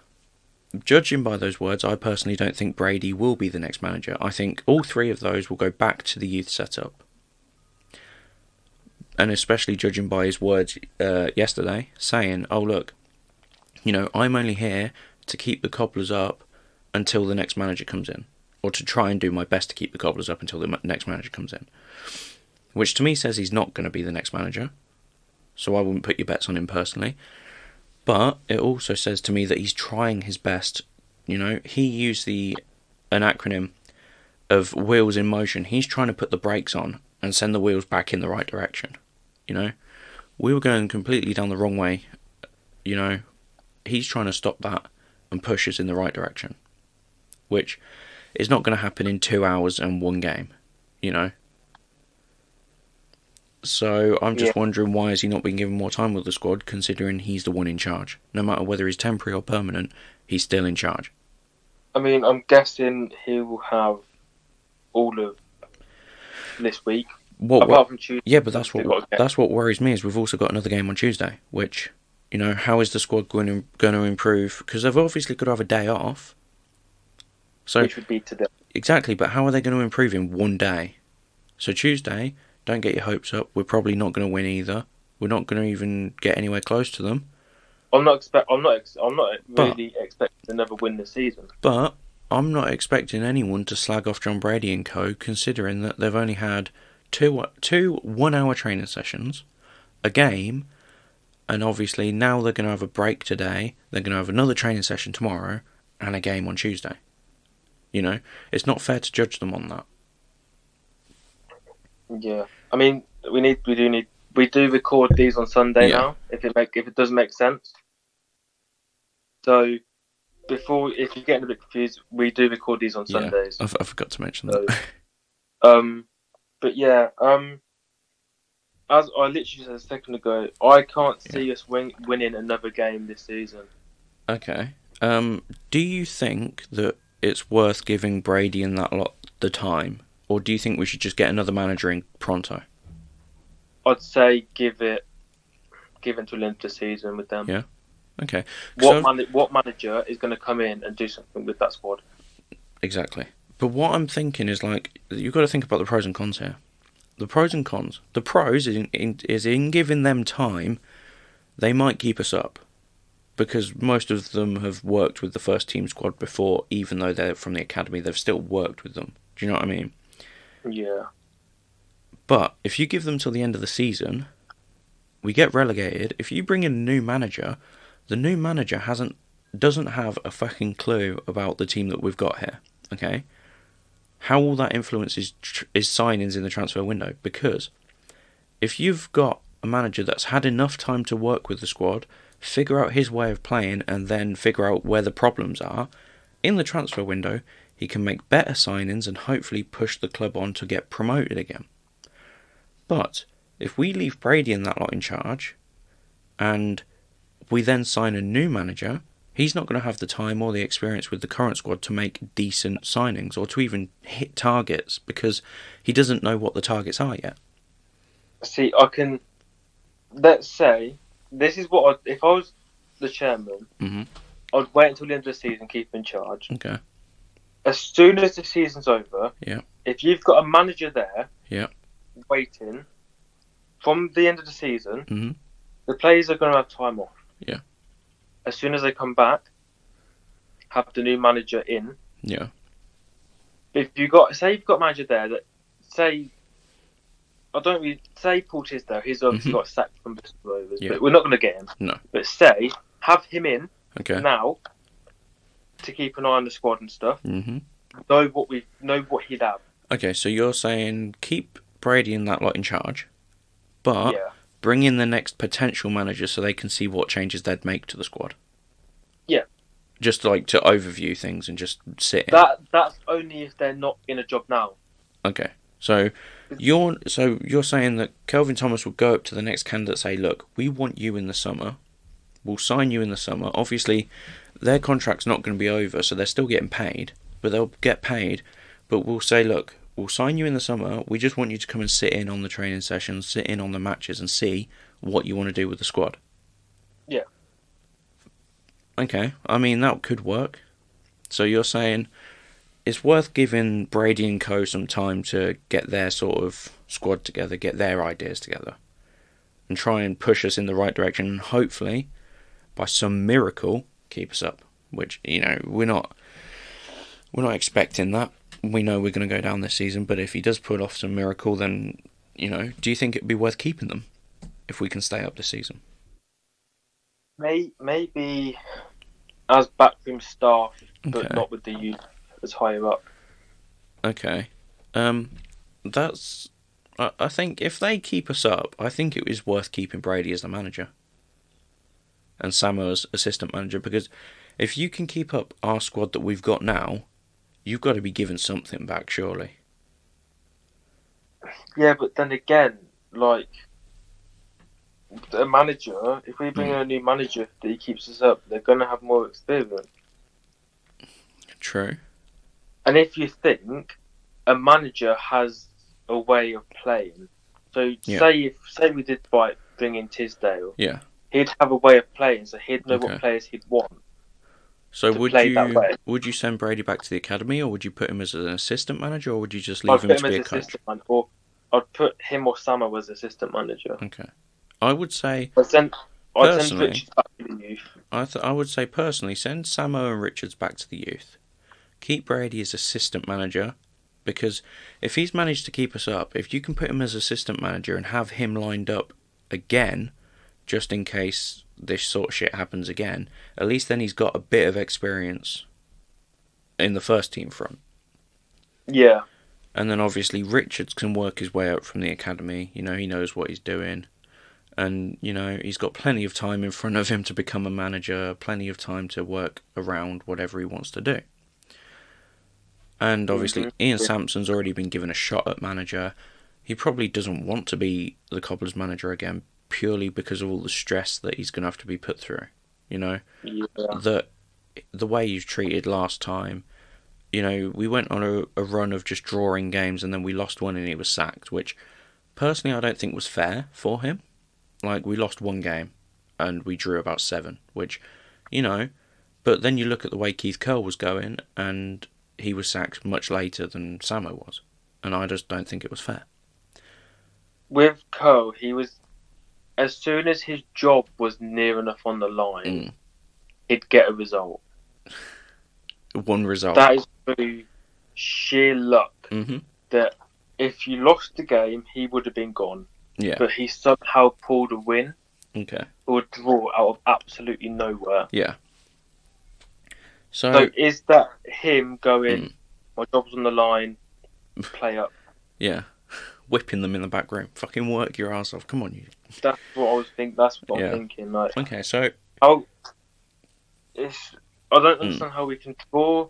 Judging by those words, I personally don't think Brady will be the next manager. I think all three of those will go back to the youth setup. And especially judging by his words uh, yesterday, saying, oh, look, you know, I'm only here to keep the cobblers up until the next manager comes in, or to try and do my best to keep the cobblers up until the next manager comes in. Which to me says he's not going to be the next manager, so I wouldn't put your bets on him personally. But it also says to me that he's trying his best. You know, he used the an acronym of wheels in motion. He's trying to put the brakes on and send the wheels back in the right direction. You know, we were going completely down the wrong way. You know, he's trying to stop that and push us in the right direction, which is not going to happen in two hours and one game. You know. So I'm just Yeah. wondering why is he not being given more time with the squad, considering he's the one in charge. No matter whether he's temporary or permanent, he's still in charge. I mean, I'm guessing he will have all of this week, What, apart what, from Tuesday. yeah, but that's what got a game. that's what worries me is we've also got another game on Tuesday, which you know how is the squad going to going to improve? Because they've obviously got to have a day off. So which would be today. exactly, but how are they going to improve in one day? So Tuesday, don't get your hopes up. We're probably not going to win either. We're not going to even get anywhere close to them. I'm not expect. I'm not. Ex- I'm not But- really expecting another win this season. But I'm not expecting anyone to slag off John Brady and co, considering that they've only had two two one hour training sessions, a game, and obviously now they're going to have a break today. They're going to have another training session tomorrow and a game on Tuesday. You know, it's not fair to judge them on that. Yeah. I mean, we need. We do need. We do record these on Sunday Yeah. now. If it make. If it doesn't make sense. So, before, if you're getting a bit confused, we do record these on Yeah. Sundays. I, I forgot to mention So, that. um, but yeah, um, as I literally said a second ago, I can't see us win, winning another game this season. okay. Um, do you think that it's worth giving Brady and that lot the time, or do you think we should just get another manager in pronto? I'd say give it, give it until the end of the season with them. Yeah. Okay. What man, what manager is going to come in and do something with that squad? Exactly. But what I'm thinking is like you've got to think about the pros and cons here. The pros and cons. The pros is in, in, is in giving them time, they might keep us up, because most of them have worked with the first team squad before, even though they're from the academy. They've still worked with them. Do you know what I mean? Yeah, But if you give them till the end of the season, we get relegated. If you bring in a new manager, the new manager hasn't doesn't have a fucking clue about the team that we've got here. Okay, how will that influence his tr- his signings in the transfer window? Because if you've got a manager that's had enough time to work with the squad, figure out his way of playing, and then figure out where the problems are in the transfer window, he can make better signings and hopefully push the club on to get promoted again. But if we leave Brady and that lot in charge, and we then sign a new manager, he's not going to have the time or the experience with the current squad to make decent signings or to even hit targets because he doesn't know what the targets are yet. See, I can. Let's say this is what I'd, if I was the chairman, Mhm. I'd wait until the end of the season, keep him in charge. Okay. As soon as the season's over, Yeah. if you've got a manager there, Yeah. waiting from the end of the season, Mhm. the players are going to have time off. Yeah. As soon as they come back, have the new manager in. Yeah. If you got say you've got a manager there that say I don't really say Paul Tisdale, he's obviously Mhm. got sacked from Bristol Rovers, Yeah. but we're not going to get him. No. But say have him in Okay. now to keep an eye on the squad and stuff. Mhm. Know what we know what he'd have. Okay, so you're saying keep Brady and that lot in charge, but yeah. bring in the next potential manager so they can see what changes they'd make to the squad. Yeah. Just like to overview things and just sit in. That that's only if they're not in a job now. Okay. So you're so you're saying that Kelvin Thomas will go up to the next candidate and say, Look, we want you in the summer. We'll sign you in the summer. Obviously their contract's not going to be over, so they're still getting paid. But they'll get paid. But we'll say, Look, we'll sign you in the summer. We just want you to come and sit in on the training sessions, sit in on the matches and see what you want to do with the squad. Yeah. Okay. I mean that could work. So you're saying it's worth giving Brady and Co some time to get their sort of squad together, get their ideas together, and try and push us in the right direction. And hopefully, by some miracle, keep us up. Which you know we're not we're not expecting that. We know we're going to go down this season, but if he does pull off some miracle, then you know, do you think it'd be worth keeping them if we can stay up this season? Maybe as backroom staff, but Okay. not with the youth as higher up. Okay. Um, that's. I, I think if they keep us up, I think it is worth keeping Brady as the manager and Samo as assistant manager because if you can keep up our squad that we've got now, you've got to be given something back, surely. Yeah, but then again, like a manager, if we bring hmm. in a new manager that he keeps us up, they're gonna have more experience. True. And if you think a manager has a way of playing, so Yeah. say if say we did by bring in Tisdale, Yeah. He'd have a way of playing, so he'd know Okay. what players he'd want. So would play that you way. would you send Brady back to the academy, or would you put him as an assistant manager, or would you just I'd leave him put to him be a coach? man, or I'd put him or Samo as assistant manager. Okay. I would say But send I'd send Personally- back to the youth. I th- I would say personally send Samo and Richards back to the youth. Keep Brady as assistant manager because if he's managed to keep us up, if you can put him as assistant manager and have him lined up again, just in case this sort of shit happens again, at least then he's got a bit of experience in the first team front. Yeah. And then obviously Richards can work his way up from the academy. You know, he knows what he's doing. And, you know, he's got plenty of time in front of him to become a manager, plenty of time to work around whatever he wants to do. And obviously, Mhm. Ian. Sampson's already been given a shot at manager. He probably doesn't want to be the Cobblers manager again purely because of all the stress that he's going to have to be put through. You know? Yeah. that the way you treated last time, you know, we went on a, a run of just drawing games and then we lost one and he was sacked, which personally I don't think was fair for him. Like we lost one game and we drew about seven, which, you know, but then you look at the way Keith Curle was going and he was sacked much later than Samo was. And I just don't think it was fair. With Co, he was as soon as his job was near enough on the line, Mm. he'd get a result. One result. That is through sheer luck hmm that if you lost the game, he would have been gone. Yeah. But he somehow pulled a win Okay. or a draw out of absolutely nowhere. Yeah. So, So is that him going, Mm. my job's on the line, play up? Yeah. Whipping them in the back room. Fucking work your ass off. Come on, you. That's what I was thinking. That's what Yeah. I'm thinking. Like, Okay, so how it's I Hmm. don't understand how we can draw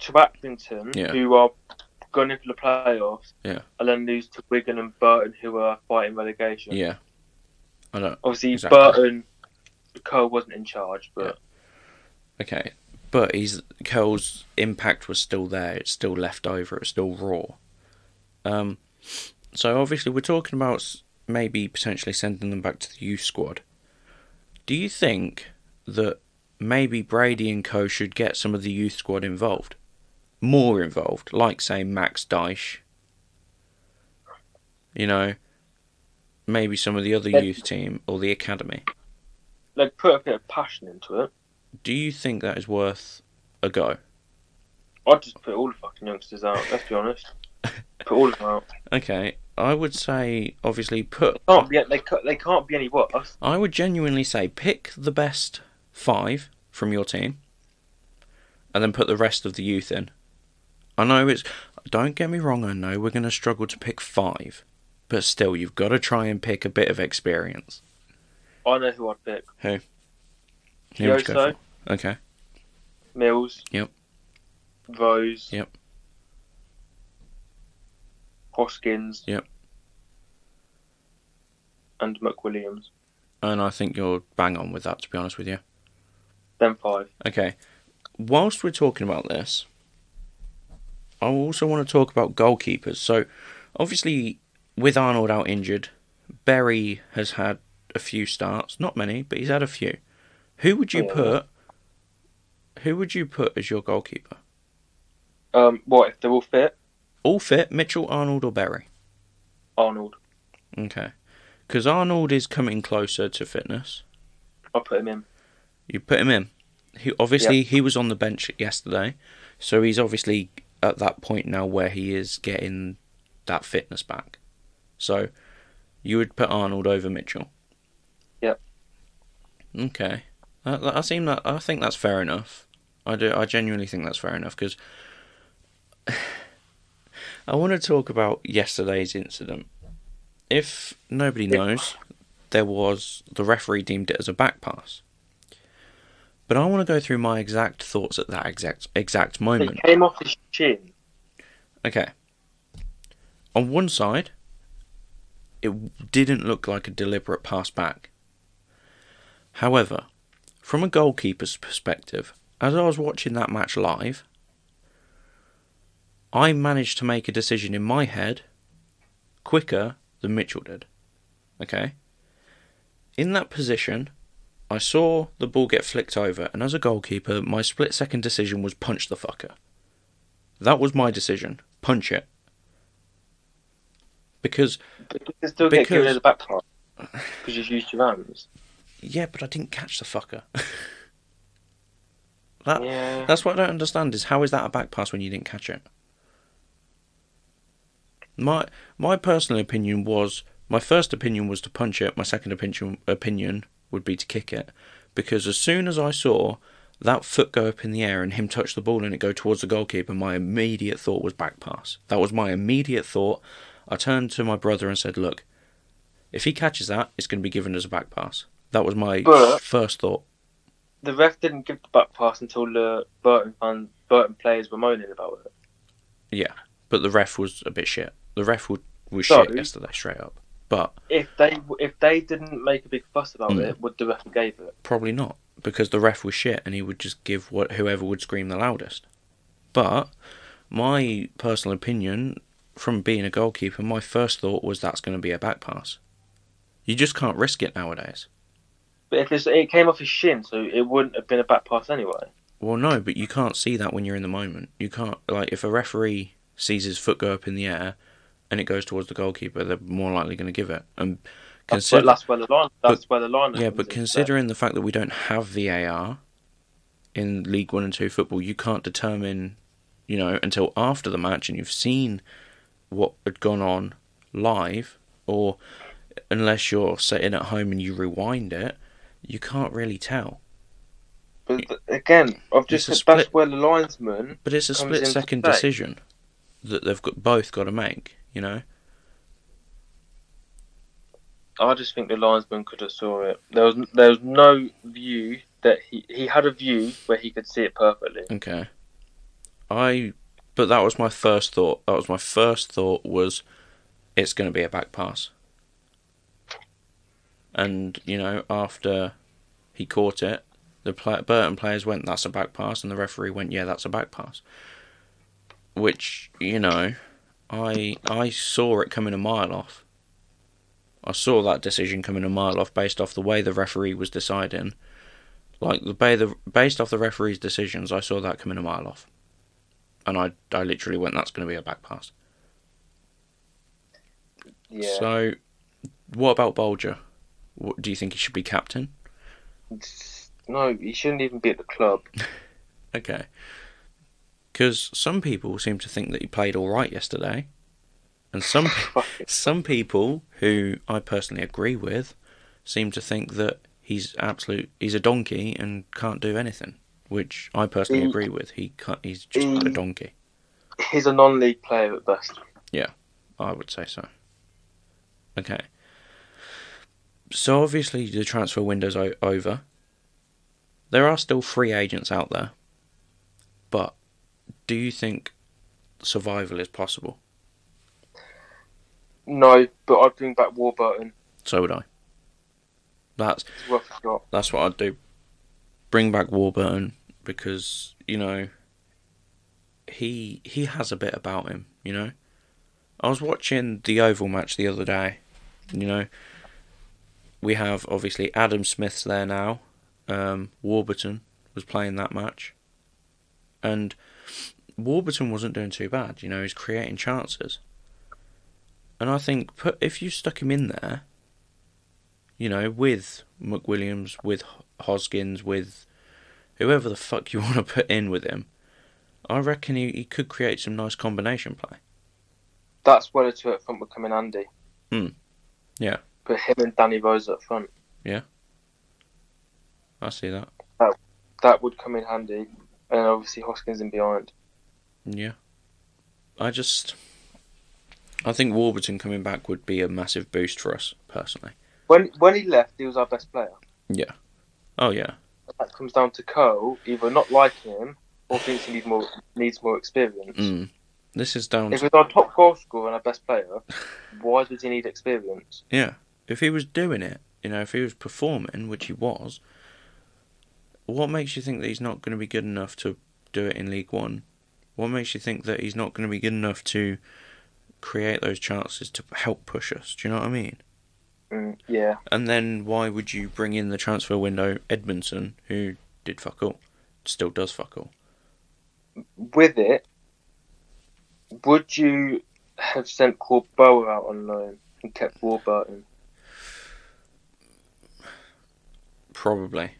to Accrington, Yeah. who are going in for the playoffs, Yeah. and then lose to Wigan and Burton, who are fighting relegation. yeah, I don't. Obviously, Exactly. Burton, Cole wasn't in charge, but Okay, but he's Curle's impact was still there. It's still left over. It's still raw. Um, so obviously we're talking about maybe potentially sending them back to the youth squad. Do you think that maybe Brady and Co should get some of the youth squad involved, more involved, like say Max Dyche? You know, maybe some of the other youth team or the academy. Like put a bit of passion into it. Do you think that is worth a go? I'd just put all the fucking youngsters out. Let's be honest. Put all of them out. Okay, I would say obviously put. Can't be. They can't, they can't be any worse. I would genuinely say pick the best five from your team, and then put the rest of the youth in. I know it's. Don't get me wrong. I know we're going to struggle to pick five, but still, you've got to try and pick a bit of experience. I know who I'd pick. Who would you go Yoso, for? Okay. Mills. Yep. Rose. Yep. Hoskins. Yep. And McWilliams. And I think you're bang on with that. To be honest with you. Then five. Okay. Whilst we're talking about this, I also want to talk about goalkeepers. So, obviously, with Arnold out injured, Berry has had a few starts. Not many, but he's had a few. Who would you Yeah. put? Who would you put as your goalkeeper? Um, what if they're all fit? All fit: Mitchell, Arnold, or Berry. Arnold. Okay. Because Arnold is coming closer to fitness. I'll put him in. You put him in. He obviously he was on the bench yesterday, so he's obviously at that point now where he is getting that fitness back. So you would put Arnold over Mitchell. Yep. Okay. I, I seem that I think that's fair enough. I do. I genuinely think that's fair enough because I want to talk about yesterday's incident. If nobody knows, there was the referee deemed it as a back pass. But I want to go through my exact thoughts at that exact exact moment. It came off his chin. Okay. On one side, it didn't look like a deliberate pass back. However, from a goalkeeper's perspective, as I was watching that match live, I managed to make a decision in my head quicker than Mitchell did. Okay? In that position, I saw the ball get flicked over, and as a goalkeeper, my split second decision was punch the fucker. That was my decision. Punch it. Because, But you still get given Because- a back pass. Because you've used your hands. yeah, but I didn't catch the fucker. that, Yeah. That's what I don't understand is how is that a back pass when you didn't catch it? My my personal opinion was my first opinion was to punch it. My second opinion opinion would be to kick it, because as soon as I saw that foot go up in the air and him touch the ball and it go towards the goalkeeper, my immediate thought was back pass. That was my immediate thought. I turned to my brother and said, "Look, if he catches that, it's going to be given as a back pass." That was my But- first thought. The ref didn't give the back pass until the Burton fan, Burton players were moaning about it. Yeah, but the ref was a bit shit. The ref would, was So- shit yesterday, straight up. But If they if they didn't make a big fuss about Mm. it, would the ref have gave it? probably not because the ref was shit, and he would just give what whoever would scream the loudest. But my personal opinion, from being a goalkeeper, my first thought was that's going to be a back pass. You just can't risk it nowadays. But if it's, it came off his shin, so it wouldn't have been a back pass anyway. Well, no, but you can't see that when you're in the moment. You can't like if a referee sees his foot go up in the air and it goes towards the goalkeeper, they're more likely going to give it. And That's, consider, where, that's where the line. That's where the line. Yeah, but considering the fact that we don't have VAR in League One and Two football, you can't determine, you know, until after the match and you've seen what had gone on live, or unless you're sitting at home and you rewind it, you can't really tell. But again, I've just said that's where the linesman. But it's a split second decision that they've got both got to make. You know, I just think the linesman could have saw it. There was there was no view that he he had a view where he could see it perfectly. okay. I, but that was my first thought. That was my first thought was, it's going to be a back pass. And you know, after he caught it, The play- Burton players went, "That's a back pass," and the referee went, "Yeah, that's a back pass." Which you know, I I saw it coming a mile off. I saw that decision coming a mile off based off the way the referee was deciding. Like the the based off the referee's decisions, I saw that coming a mile off, and I I literally went, "That's going to be a back pass." Yeah. So, what about Bolger? What, do you think he should be captain? no, he shouldn't even be at the club. Okay. Because some people seem to think that he played all right yesterday, and some some people who I personally agree with seem to think that he's absolute he's a donkey and can't do anything, which I personally He- agree with. He he's just a donkey. He's a non-league player at best. Yeah, I would say so. Okay. So obviously the transfer window's over. There are still free agents out there. But do you think survival is possible? No, but I'd bring back Warburton. So would I. That's It's worth a shot. that's what I'd do. Bring back Warburton because, you know, he he has a bit about him, you know. I was watching the Oval match the other day. You know, we have obviously Adam Smith's there now. Um, Warburton was playing that match, and Warburton wasn't doing too bad. You know, he's creating chances, and I think put if you stuck him in there, you know, with McWilliams, with Hoskins, with whoever the fuck you want to put in with him, I reckon he, he could create some nice combination play. That's where the two up front would come in handy. Hmm. Yeah. Put him and Danny Rose up front. Yeah. I see that. that. That would come in handy. And obviously Hoskins in behind. Yeah. I just. I think Warburton coming back would be a massive boost for us, personally. When when he left, he was our best player. Yeah. Oh, yeah. That comes down to Curle either not liking him or thinks he needs more needs more experience. Mm. This is down If to. he's our top goal scorer and our best player, why does he need experience? Yeah. If he was doing it, you know, if he was performing, which he was, what makes you think that he's not going to be good enough to do it in League One? What makes you think that he's not going to be good enough to create those chances to help push us? Do you know what I mean? Mm, yeah. And then why would you bring in the transfer window Edmondson, who did fuck all, still does fuck all? With it, would you have sent Korboa out on loan and kept Warburton? Probably.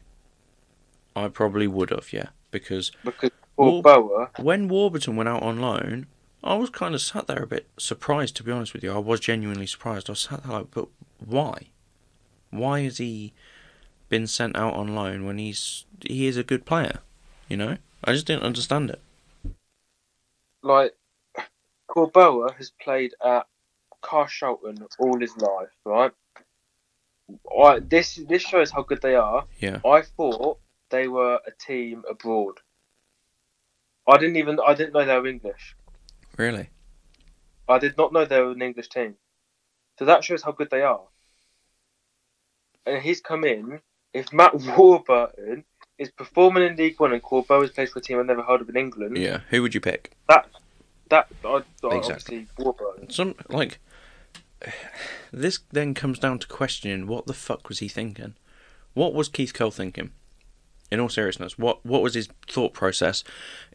I probably would have, yeah, because Because War- Korboa, when Warburton went out on loan, I was kind of sat there a bit surprised, to be honest with you. I was genuinely surprised. I was sat there like, but why? Why has he been sent out on loan when he's he is a good player? You know, I just didn't understand it. like Korboa has played at Carshalton all his life, right? I, this this shows how good they are. Yeah. I thought they were a team abroad. I didn't even I didn't know they were English. Really? I did not know they were an English team. So that shows how good they are. And he's come in. If Matt Warburton is performing in League One and Corbo is plays for a team I've never heard of in England, Yeah. Who would you pick? that I, I, Exactly. Warburton. Some like this then comes down to questioning what the fuck was he thinking? What was Keith Curle thinking? In all seriousness, what what was his thought process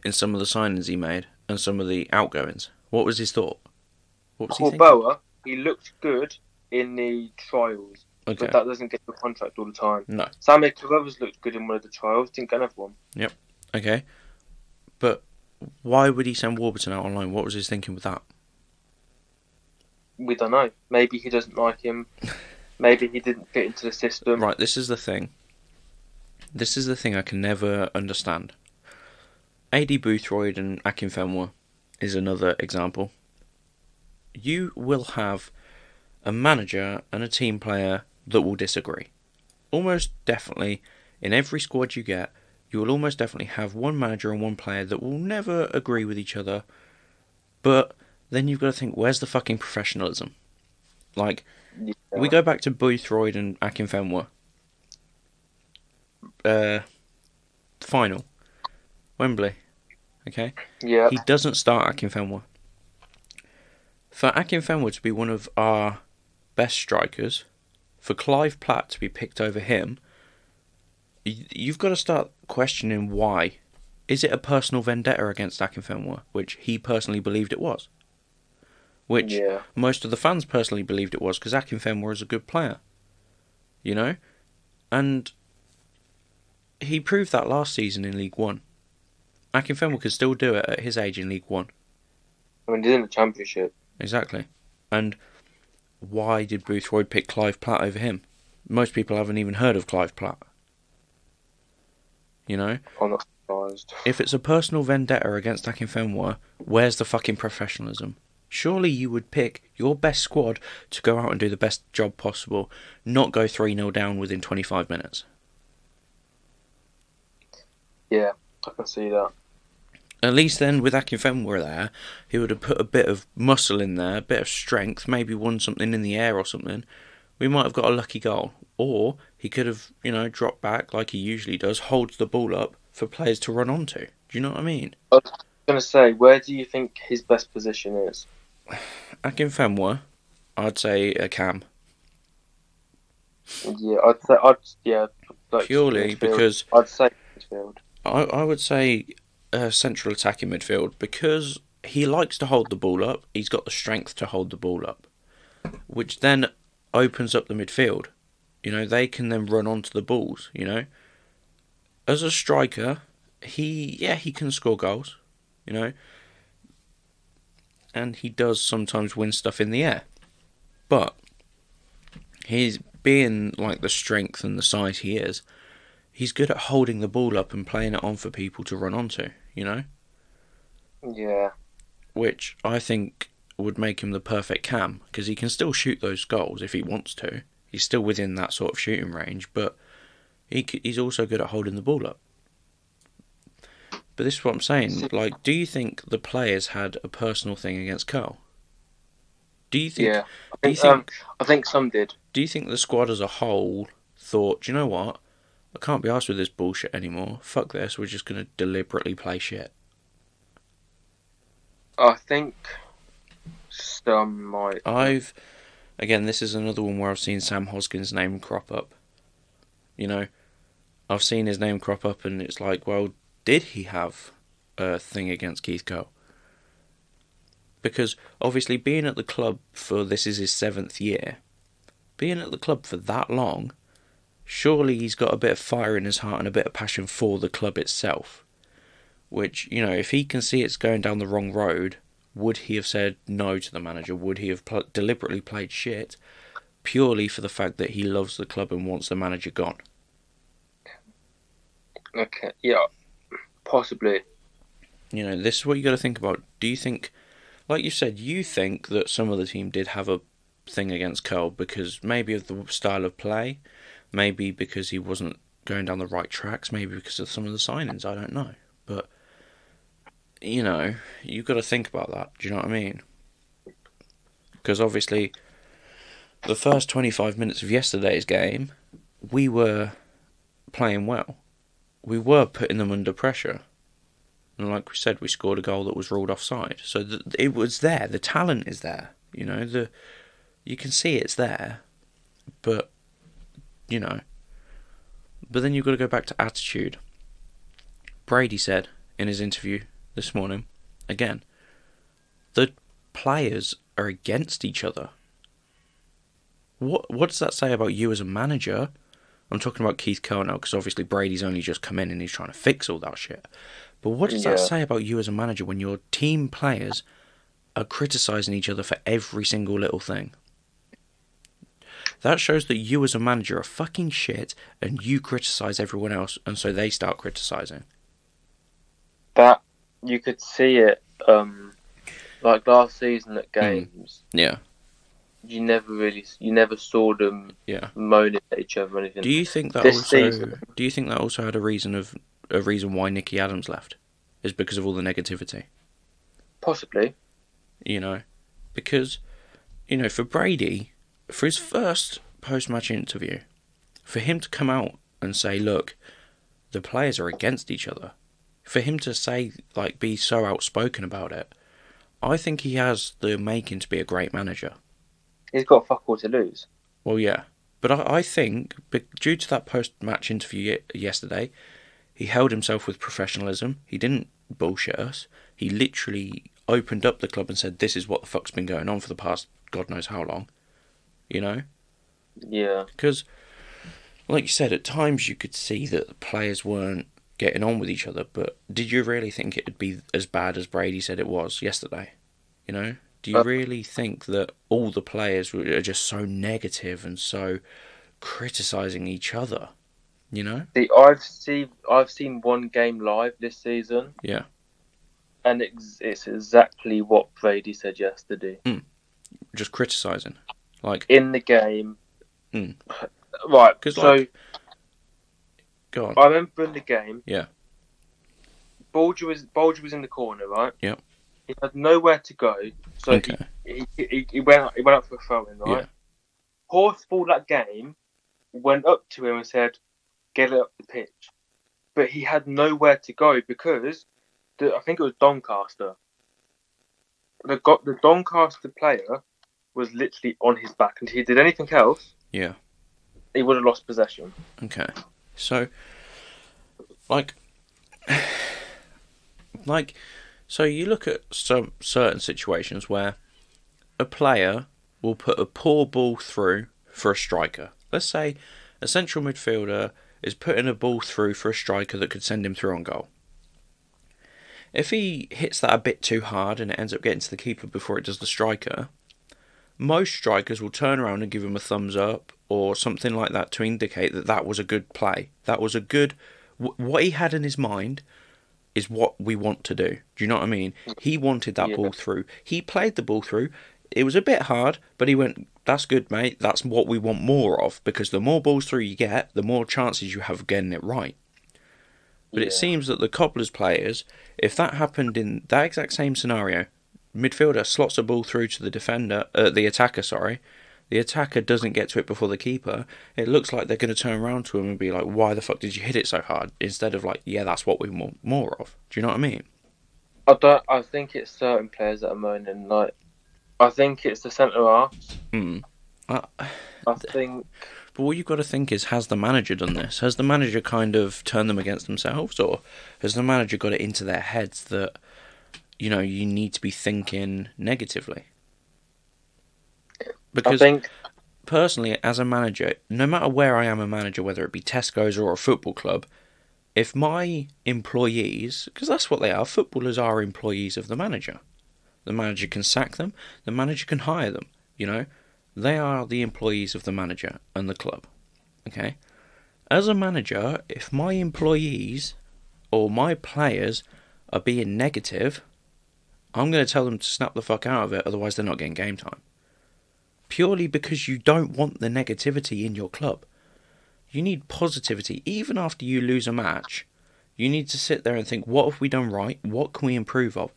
in some of the signings he made and some of the outgoings? What was his thought? What was he thinking? Korboa, he looked good in the trials, Okay. but that doesn't get the contract all the time. No. Sammy Carruthers looked good in one of the trials, didn't get another one. Yep. Okay. But why would he send Warburton out on loan? What was his thinking with that? We don't know. Maybe he doesn't like him. Maybe he didn't fit into the system. Right, this is the thing. This is the thing I can never understand. Aidy Boothroyd and Akinfenwa is another example. You will have a manager and a team player that will disagree. Almost definitely, in every squad you get, you will almost definitely have one manager and one player that will never agree with each other. But then you've got to think, where's the fucking professionalism? Like, Yeah. we go back to Boothroyd and Akinfenwa. Uh, final, Wembley. Okay, Yeah. he doesn't start Akinfenwa. For Akinfenwa to be one of our best strikers, for Clive Platt to be picked over him, you've got to start questioning why. Is it a personal vendetta against Akinfenwa, which he personally believed it was? Which yeah. most of the fans personally believed it was because Akinfenwa is a good player, you know, and he proved that last season in League One. Akinfenwa can still do it at his age in League One, I mean, he's in the championship. exactly. And why did Boothroyd pick Clive Platt over him? Most people haven't even heard of Clive Platt. You know, I'm not surprised. if it's a personal vendetta against Akinfenwa, where's the fucking professionalism? Surely you would pick your best squad to go out and do the best job possible, not go 3 0 down within 25 minutes. Yeah, I can see that. At least then, with Akinfenwa there, he would have put a bit of muscle in there, a bit of strength, maybe won something in the air or something. We might have got a lucky goal. Or he could have, you know, dropped back like he usually does, holds the ball up for players to run onto. Do you know what I mean? I'm gonna say, where do you think his best position is? Akinfenwa, I'd say a cam. Yeah, I'd say, I'd yeah, like Purely because I'd say midfield. I, I would say uh, central attacking midfield because he likes to hold the ball up. He's got the strength to hold the ball up, which then opens up the midfield. You know, they can then run onto the balls. You know, as a striker, he yeah he can score goals. You know, and he does sometimes win stuff in the air, but he's being like the strength and the size he is he's good at holding the ball up and playing it on for people to run onto, you know? Yeah, Which I think would make him the perfect cam because he can still shoot those goals if he wants to. He's still within that sort of shooting range, but he he's also good at holding the ball up. But this is what I'm saying. Like, do you think the players had a personal thing against Curle? Do you think? yeah. I do you think, um, think- I think some did. Do you think the squad as a whole thought, "Do you know what? I can't be asked with this bullshit anymore. Fuck this. We're just going to deliberately play shit. I think some might. I've, again, this is another one where I've seen Sam Hoskins' name crop up. You know, I've seen his name crop up, and it's like, well, did he have a thing against Keith Curle? Because obviously, being at the club for this is his seventh year, being at the club for that long, surely he's got a bit of fire in his heart and a bit of passion for the club itself. Which, you know, if he can see it's going down the wrong road, would he have said no to the manager? Would he have pl- deliberately played shit purely for the fact that he loves the club and wants the manager gone? Okay, yeah, possibly. You know, this is what you got to think about. Do you think, like you said, you think that some of the team did have a thing against Curle because maybe of the style of play, maybe because he wasn't going down the right tracks, maybe because of some of the signings. I don't know, but you know, you've got to think about that. Do you know what I mean? Because obviously, the first 25 minutes of yesterday's game, we were playing well. We were putting them under pressure. And like we said, we scored a goal that was ruled offside. So th- it was there. The talent is there. You know, the you can see it's there, but you know. But then you've got to go back to attitude. Brady said in his interview this morning, again, the players are against each other. What what does that say about you as a manager? I'm talking about Keith Curle now because obviously Brady's only just come in and he's trying to fix all that shit. But what does that say about you as a manager when your team players are criticizing each other for every single little thing? That shows that you as a manager are fucking shit and you criticize everyone else and so they start criticizing. That you could see it, um, like last season at games. Yeah. You never really, you never saw them Yeah. moaning at each other or anything. Do you think that This also season- do you think that also had a reason of a reason why Nicky Adams left? Is because of all the negativity? Possibly. you know, because you know for Brady, for his first post-match interview, for him to come out and say, "Look, the players are against each other. For him to say like be so outspoken about it, I think he has the making to be a great manager. He's got fuck all to lose. Well, yeah, but I, I think be- due to that post-match interview ye- yesterday, he held himself with professionalism. He didn't bullshit us. He literally opened up the club and said, "This is what the fuck's been going on for the past God knows how long." You know, Yeah. because, like you said, at times you could see that the players weren't getting on with each other. But did you really think it'd be as bad as Brady said it was yesterday? You know, do you Uh, really think that all the players are just so negative and so criticizing each other? You know? See, I've seen I've seen one game live this season. Yeah. And it's, it's exactly what Brady said yesterday. Just criticizing. Like, In the game. right? Right. 'Cause, so like- go on. I remember in the game. Yeah. Bolger was Bolger was in the corner, right? Yep. He had nowhere to go, so Okay. he, he, he went out, he went up for a throw in, right? Yeah. That game went up to him and said, "Get it up the pitch," but he had nowhere to go because the, I think it was Doncaster. The got the Doncaster player was literally on his back, and if he did anything else, Yeah. he would have lost possession. Okay. So, like, like, so you look at some certain situations where a player will put a poor ball through for a striker. Let's say a central midfielder is putting a ball through for a striker that could send him through on goal. If he hits that a bit too hard and it ends up getting to the keeper before it does the striker, most strikers will turn around and give him a thumbs up or something like that to indicate that that was a good play. That was a good. What he had in his mind is what we want to do. Do you know what I mean? He wanted that Yeah. ball through. He played the ball through. It was a bit hard, but he went, "That's good, mate. That's what we want more of because the more balls through you get, the more chances you have of getting it right." But it seems that the Cobblers players, if that happened in that exact same scenario, midfielder slots a ball through to the defender, uh, the attacker, sorry. The attacker doesn't get to it before the keeper. It looks like they're going to turn around to him and be like, "Why the fuck did you hit it so hard?" Instead of like, "Yeah, that's what we want more of." Do you know what I mean? I don't. I think it's certain players that are moaning. Like, I think it's the centre halves. Hmm. Uh, I think but what you've got to think is, has the manager done this? Has the manager kind of turned them against themselves, or has the manager got it into their heads that, you know, you need to be thinking negatively? I Because think personally, as a manager, no matter where I am a manager, whether it be Tesco's or a football club, if my employees, because that's what they are, footballers are employees of the manager. The manager can sack them, the manager can hire them, you know? They are the employees of the manager and the club. Okay? As a manager, if my employees or my players are being negative, I'm going to tell them to snap the fuck out of it, otherwise, they're not getting game time purely because you don't want the negativity in your club. You need positivity. Even after you lose a match, you need to sit there and think, what have we done right? What can we improve of?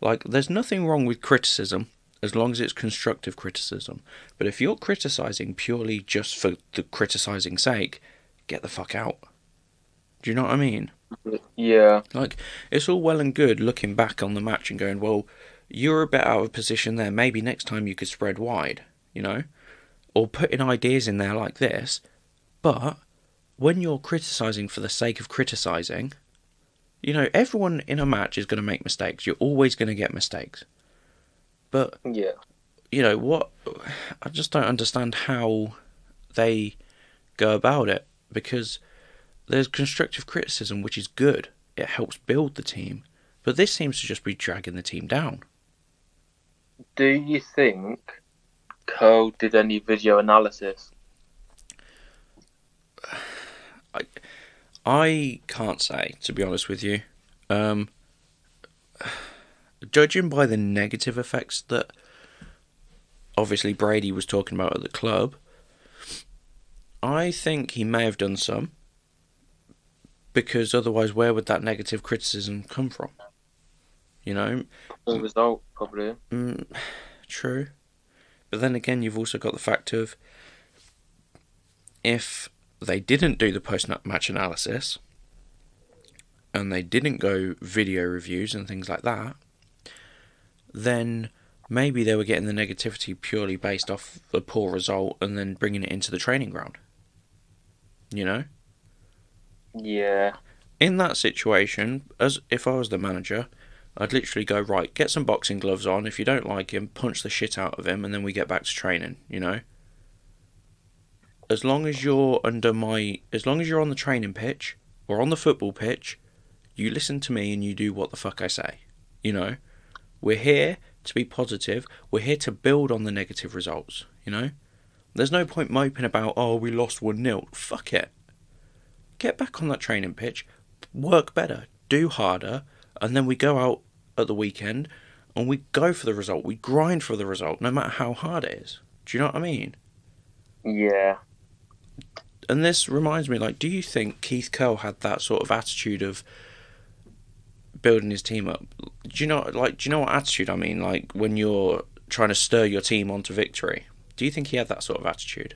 Like, there's nothing wrong with criticism as long as it's constructive criticism. But if you're criticizing purely just for the criticizing sake, get the fuck out. Do you know what I mean? Yeah, Like, it's all well and good looking back on the match and going, well, you're a bit out of position there. Maybe next time you could spread wide, you know? Or putting ideas in there like this. But when you're criticising for the sake of criticising, you know, everyone in a match is going to make mistakes. You're always going to get mistakes. But yeah. you know what i just don't understand how they go about it because there's constructive criticism which is good. It helps build the team. But this seems to just be dragging the team down. Do you think Curle did any video analysis? i I can't say to be honest with you. Um judging by the negative effects that obviously brady was talking about at the club i think he may have done some because otherwise where would that negative criticism come from you know The result, probably. Mm, true. But then again, you've also got the fact of if they didn't do the post match analysis, and they didn't go video reviews and things like that, then maybe they were getting the negativity purely based off the poor result and then bringing it into the training ground. You know? Yeah. In that situation, as if I was the manager, I'd literally go, right, get some boxing gloves on. If you don't like him, punch the shit out of him, and then we get back to training, you know? As long as you're under my. As long as you're on the training pitch, or on the football pitch, you listen to me and you do what the fuck I say. You know? We're here to be positive. We're here to build on the negative results, you know? There's no point moping about, oh, we lost 1 0. Fuck it. Get back on that training pitch, work better, do harder, and then we go out at the weekend and we go for the result. We grind for the result, no matter how hard it is. Do you know what I mean? Yeah. And this reminds me, like, do you think Keith Curle had that sort of attitude of building his team up? Do you know, like, do you know what attitude I mean? Like when you're trying to stir your team onto victory. Do you think he had that sort of attitude?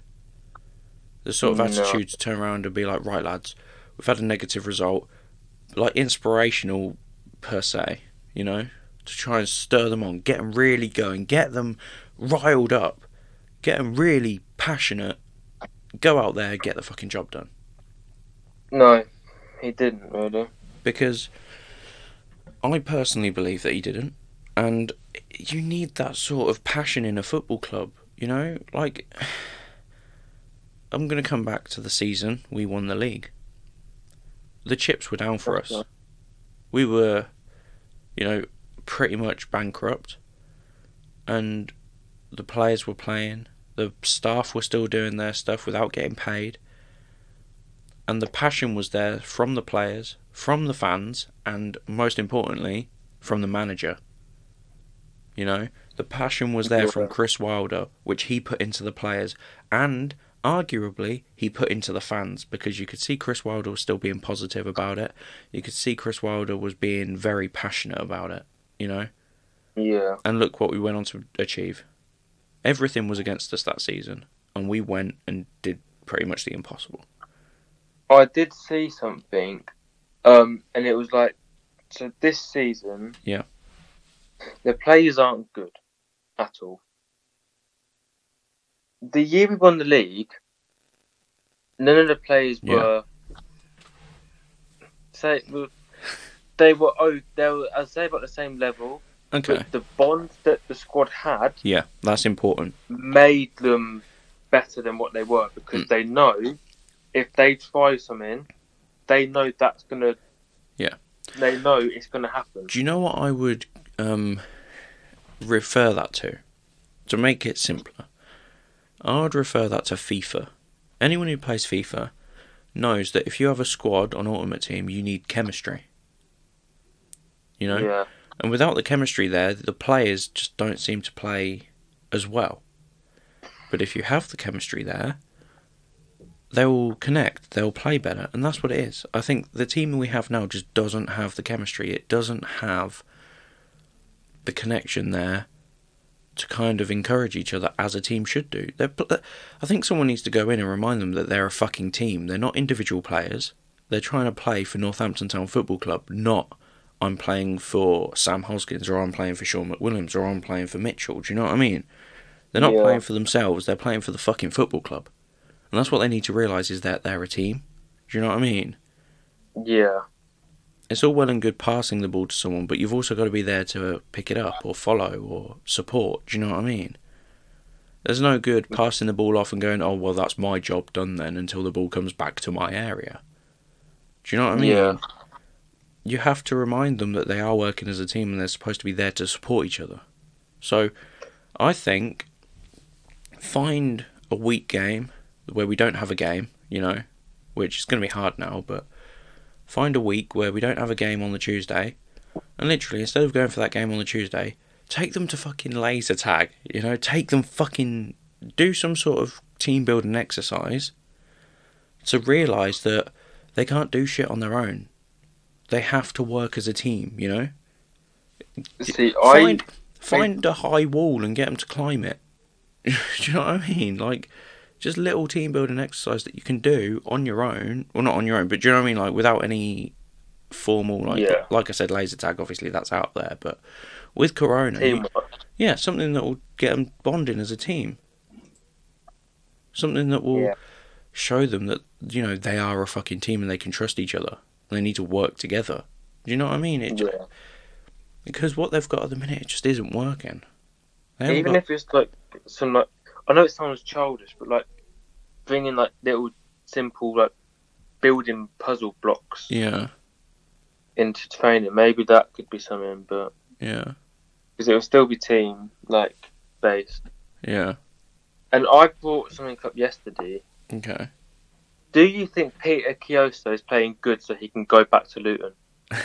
The sort of No. attitude to turn around and be like, right, lads, we've had a negative result, like inspirational per se, you know, to try and stir them on, get them really going, get them riled up, get them really passionate, go out there, get the fucking job done. No, he didn't really. Because I personally believe that he didn't, and you need that sort of passion in a football club, you know, like. I'm going to come back to the season we won the league. The chips were down for us. We were, you know, pretty much bankrupt. And the players were playing. The staff were still doing their stuff without getting paid. And the passion was there from the players, from the fans, and most importantly, from the manager. You know, the passion was there from Chris Wilder, which he put into the players, and arguably he put into the fans because you could see Chris Wilder was still being positive about it. You could see Chris Wilder was being very passionate about it, you know. Yeah. And look what we went on to achieve. Everything was against us that season, and we went and did pretty much the impossible. I did see something, um, and it was like, so this season, Yeah. the players aren't good at all. The year we won the league, none of the players Yeah. were. Say, they were oh they were I'd say about the same level, Okay. but the bond that the squad had Yeah, that's important. made them better than what they were because Mm. they know if they try something, they know that's gonna. Yeah. They know it's gonna happen. Do you know what I would um, refer that to? To make it simpler, I would refer that to FIFA. Anyone who plays FIFA knows that if you have a squad on Ultimate Team, you need chemistry. You know? Yeah. And without the chemistry there, the players just don't seem to play as well. But if you have the chemistry there, they will connect, they'll play better, and that's what it is. I think the team we have now just doesn't have the chemistry. It doesn't have the connection there to kind of encourage each other as a team should do. They're, I think someone needs to go in and remind them that they're a fucking team. They're not individual players. They're trying to play for Northampton Town Football Club, not I'm playing for Sam Hoskins or I'm playing for Shaun McWilliams or I'm playing for Mitchell. Do you know what I mean? They're not Yeah. playing for themselves, they're playing for the fucking football club. And that's what they need to realise is that they're a team. Do you know what I mean? Yeah. It's all well and good passing the ball to someone, but you've also got to be there to pick it up or follow or support. Do you know what I mean? There's no good passing the ball off and going, oh, well, that's my job done then until the ball comes back to my area. Do you know what I mean? Yeah. You have to remind them that they are working as a team and they're supposed to be there to support each other. So, I think find a weak game where we don't have a game, you know, which is going to be hard now, but find a week where we don't have a game on the Tuesday, and literally instead of going for that game on the Tuesday, take them to fucking laser tag. You know, take them fucking do some sort of team building exercise to realise that they can't do shit on their own. They have to work as a team. You know, See, I find find a high wall and get them to climb it. do you know what I mean? Like. Just little team building exercise that you can do on your own. Well, not on your own, but do you know what I mean? Like without any formal like Yeah. like I said, laser tag. Obviously, that's out there, but with Corona, Teamwork. yeah, something that will get them bonding as a team. Something that will Yeah. show them that you know they are a fucking team and they can trust each other. They need to work together. Do you know what I mean? It Yeah. because what they've got at the minute it just isn't working. Even got- if it's like some like, I know it sounds childish, but like bringing like little simple like building puzzle blocks yeah, into training, maybe that could be something. But yeah, because it will still be team like based. yeah. And I brought something up yesterday. Okay. Do you think Peter Kioso is playing good so he can go back to Luton?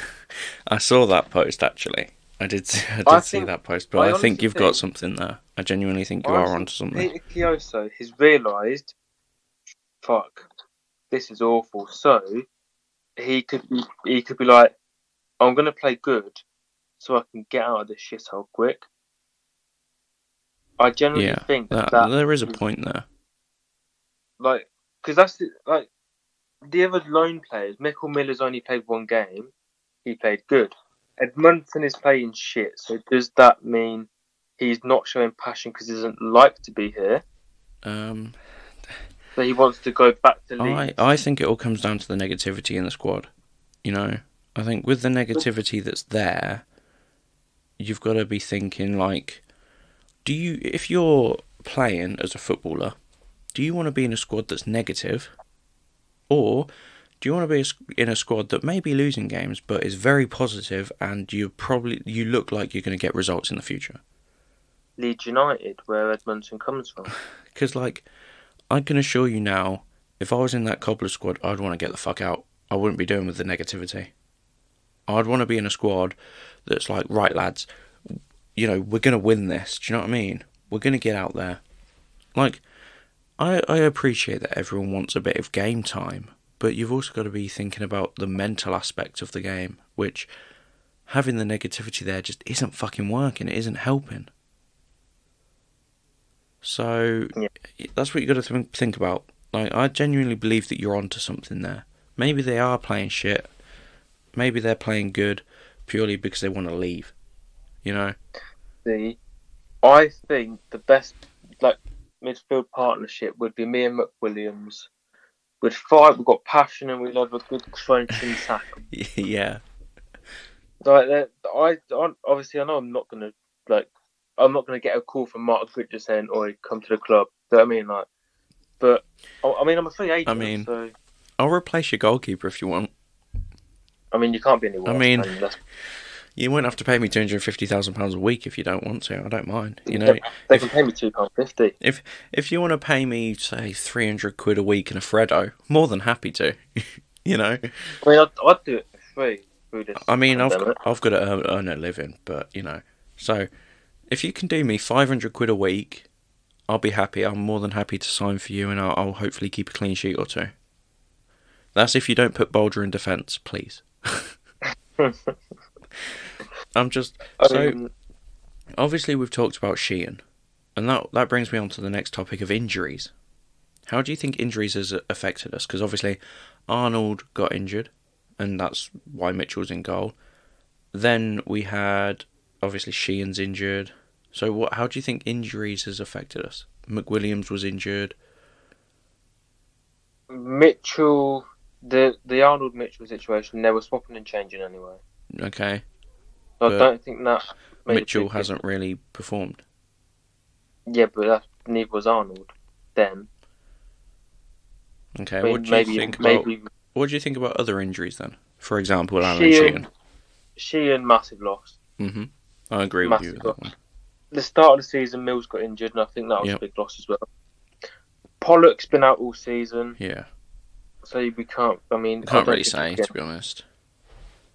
I saw that post actually. I did. See, I did I see think- that post, but I I, think you've got something there. I genuinely think you are onto something. Peter Kioso has realised, fuck, this is awful. So he could be, he could be like, I'm gonna play good, so I can get out of this shithole quick. I generally Yeah, think That, that, there is a point there. like, because that's the, like the other lone players. Mickel Miller's only played one game. He played good. Edmondson is playing shit. So does that mean he's not showing passion because he doesn't like to be here? Um, He wants to go back to Leeds. I I think it all comes down to the negativity in the squad. You know, I think with the negativity that's there, you've got to be thinking like, do you if you're playing as a footballer, do you want to be in a squad that's negative, or do you want to be in a squad that may be losing games but is very positive and you probably you look like you're going to get results in the future? Leeds United, where Edmondson comes from. Because, like, I can assure you now, if I was in that cobbler squad, I'd want to get the fuck out. I wouldn't be doing with the negativity. I'd want to be in a squad that's like, right, lads, you know, we're going to win this. Do you know what I mean? We're going to get out there. Like, I, I appreciate that everyone wants a bit of game time, but you've also got to be thinking about the mental aspect of the game, which having the negativity there just isn't fucking working. It isn't helping. So Yeah. that's what you got to th- think about. Like, I genuinely believe that you're onto something there. Maybe they are playing shit. Maybe they're playing good purely because they want to leave. You know? The, I think the best like midfield partnership would be me and McWilliams. We'd fight. We've got passion, and we love a good crunching tackle. yeah. Like that, I, I obviously I know I'm not gonna like I'm not gonna get a call from Marc Richards saying, "Oi, come to the club." Do you know what I mean? Like, but I, I mean I'm a free agent. I mean- so I'll replace your goalkeeper if you want. I mean you can't be any worse. I mean- That's- You won't have to pay me two hundred fifty thousand pounds a week if you don't want to. I don't mind. You know, they if- can pay me two pound fifty. if if you want to pay me say three hundred quid a week in a Freddo, more than happy to. you know, I mean I'd, I'd do it for free. I mean, I've got, I've got to earn, earn a living, but you know, so if you can do me five hundred quid a week, I'll be happy. I'm more than happy to sign for you, and I'll, I'll hopefully keep a clean sheet or two. That's if you don't put Bolger in defence, please. I'm just so mean, obviously we've talked about Sheehan, and that that brings me on to the next topic of injuries. How do you think injuries has affected us? Because obviously Arnold got injured, and that's why Mitchell's in goal. Then we had obviously Sheehan's injured. So what? How do you think injuries has affected us? McWilliams was injured. Mitchell, the the Arnold Mitchell situation, they were swapping and changing anyway. Okay, So I don't think that Mitchell hasn't really performed. Yeah, but that, neither was Arnold then. Okay, I mean, what do you maybe think about? maybe What do you think about other injuries then? For example, Alan Sheehan, Sheehan. Sheehan massive loss. Mm-hmm. I agree with you Massive with that one. The start of the season, Mills got injured, and I think that was Yep. a big loss as well. Pollock's been out all season, Yeah, so we can't. I mean, I can't don't really think say to be honest.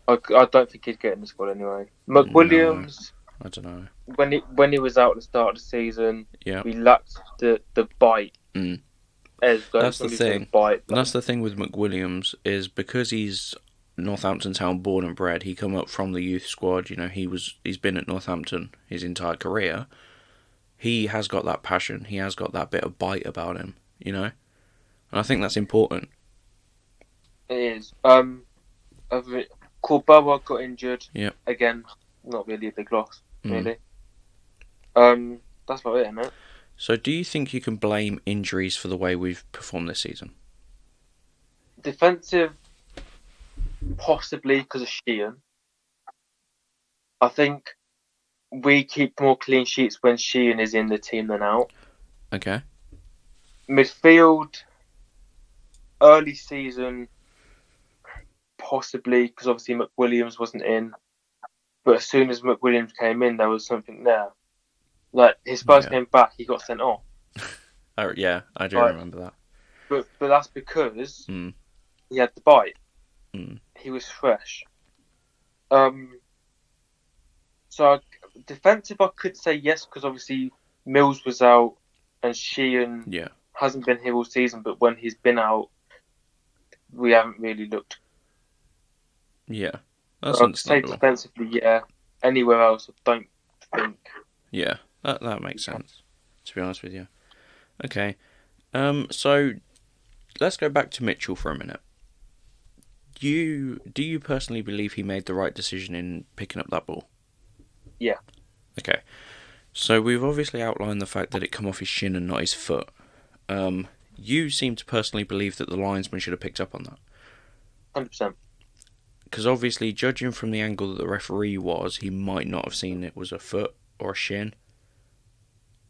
I, I don't think he'd get in the squad anyway. McWilliams, I don't know. when he when he was out at the start of the season, Yeah, we lacked the the bite. Mm. As That's the thing. Bite. and that's the thing with McWilliams is because he's Northampton Town born and bred. He come up from the youth squad. You know, he was he's been at Northampton his entire career. He has got that passion. He has got that bit of bite about him. You know, and I think that's important. It is. Um, Korboa got injured. Yep. Again, not really a big loss, Mm. really. Um, that's about it, isn't it? So, do you think you can blame injuries for the way we've performed this season? Defensive, possibly because of Sheehan. I think we keep more clean sheets when Sheehan is in the team than out. Okay. Midfield, early season, possibly because obviously McWilliams wasn't in. But as soon as McWilliams came in, there was something there. Like his first Yeah. game back, he got sent off. Oh, yeah, I do remember that. But but that's because Mm. he had the bite. Mm. He was fresh. Um. So I, defensive, I could say yes because obviously Mills was out and Sheehan Yeah. hasn't been here all season. But when he's been out, we haven't really looked. Yeah. That's I'd say defensively, yeah. Anywhere else, I don't think. Yeah, that that makes sense. To be honest with you. Okay. Um. So, let's go back to Mitchell for a minute. You do you personally believe he made the right decision in picking up that ball? Yeah. Okay. So we've obviously outlined the fact that it come off his shin and not his foot. Um. You seem to personally believe that the linesman should have picked up on that. Hundred percent. because obviously, judging from the angle that the referee was, he might not have seen it was a foot or a shin.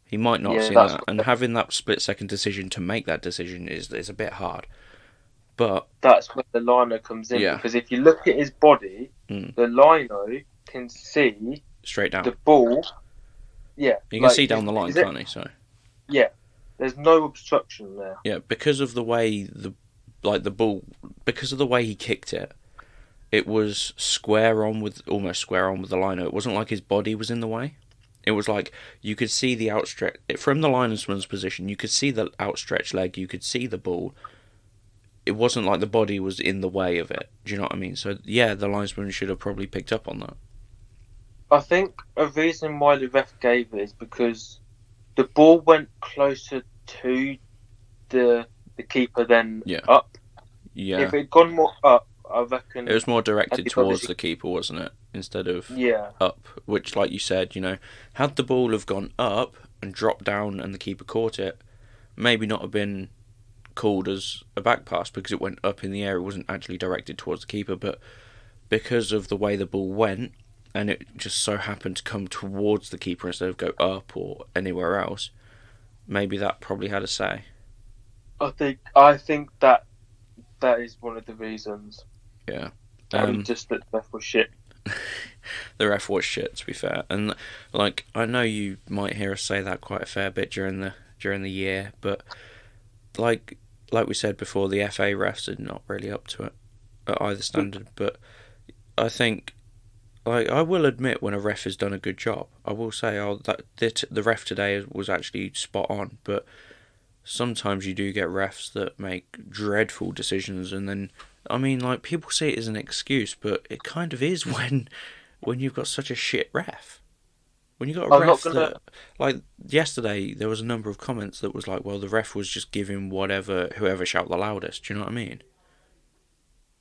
He might not have seen that, and having that split second decision to make that decision is is a bit hard. But That's where the lino comes in Yeah. because if you look at his body, Mm. the lino can see straight down, the ball. Yeah, you can like, see down the line, can't he? So Yeah, there's no obstruction there. yeah, because of the way the like the ball, because of the way he kicked it, it was square on with almost square on with the lino. It wasn't like his body was in the way. It was like you could see the outstretched from the linesman's position. You could see the outstretched leg. You could see the ball. It wasn't like the body was in the way of it. Do you know what I mean? So yeah, the linesman should have probably picked up on that. I think a reason why the ref gave it is because the ball went closer to the the keeper than Yeah. up. Yeah, If it had gone more up, I reckon. it was more directed towards the keeper, wasn't it? Instead of Yeah, up, which, like you said, you know, had the ball have gone up and dropped down and the keeper caught it, maybe not have been called as a back pass because it went up in the air. It wasn't actually directed towards the keeper, but because of the way the ball went and it just so happened to come towards the keeper instead of go up or anywhere else, maybe that probably had a say. I think I think that that is one of the reasons. Yeah. Um, just that the ref was shit. the ref was shit to be fair and like i know you might hear us say that quite a fair bit during the during the year but like like we said before the fa refs are not really up to it at either standard but i think like i will admit when a ref has done a good job i will say oh that the, the ref today was actually spot on but sometimes you do get refs that make dreadful decisions and then I mean, like people see it as an excuse, but it kind of is when when you've got such a shit ref. When you got a I'm ref gonna- that, like yesterday, there was a number of comments that was like, "Well, the ref was just giving whatever whoever shout the loudest." Do you know what I mean?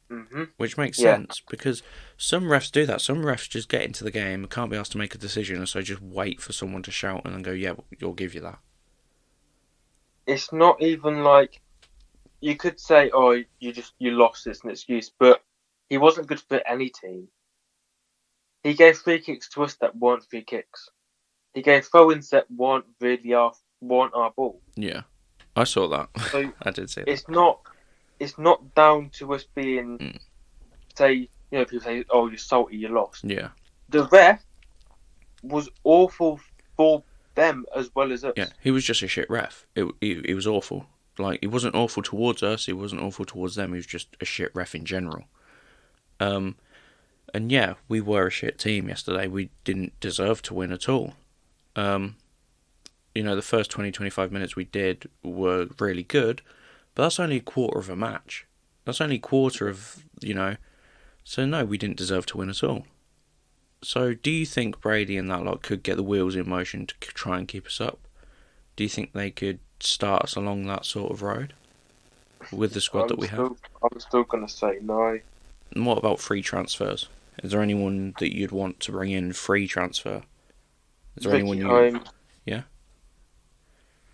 hmm Which makes Yeah. sense because some refs do that. Some refs just get into the game and can't be asked to make a decision, and so just wait for someone to shout and then go, "Yeah, we'll give you that." It's not even like you could say, "Oh, you just you lost." It's an excuse, but he wasn't good for any team. He gave free kicks to us that weren't free kicks. He gave throw-ins that weren't really our weren't our ball. Yeah, I saw that. So I did see that. it's not it's not down to us being Mm. say you know people say oh you're salty you lost Yeah, the ref was awful for them as well as us yeah. He was just a shit ref. It he, he was awful. Like he wasn't awful towards us. He wasn't awful towards them. He was just a shit ref in general. Um, and yeah, we were a shit team yesterday. We didn't deserve to win at all. Um, you know, the first 20, 25 minutes we did were really good, but that's only a quarter of a match. That's only a quarter of, you know, so no, we didn't deserve to win at all. So do you think Brady and that lot could get the wheels in motion to try and keep us up? Do you think they could start us along that sort of road with the squad I'm that we still, have? I'm still gonna say no And what about free transfers? Is there anyone that you'd want to bring in free transfer? Is there anyone you? Yeah.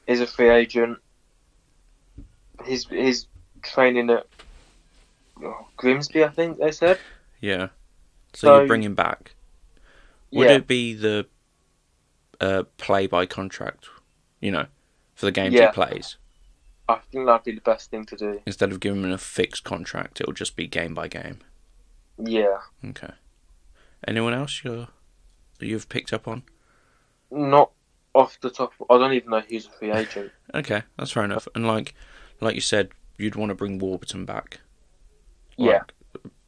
He's a free agent. He's he's training at oh, Grimsby, I think they said. Yeah. So, So- you bring him back. Would yeah, it be the uh, play by contract? You know, for the games Yeah. he plays I think that'd be the best thing to do. instead of giving him a fixed contract, it'll just be game by game. Yeah, Okay. Anyone else that you've picked up on? not off the top. I don't even know who's a free agent. Okay, that's fair enough. And like, like you said, you'd want to bring Warburton back. Yeah,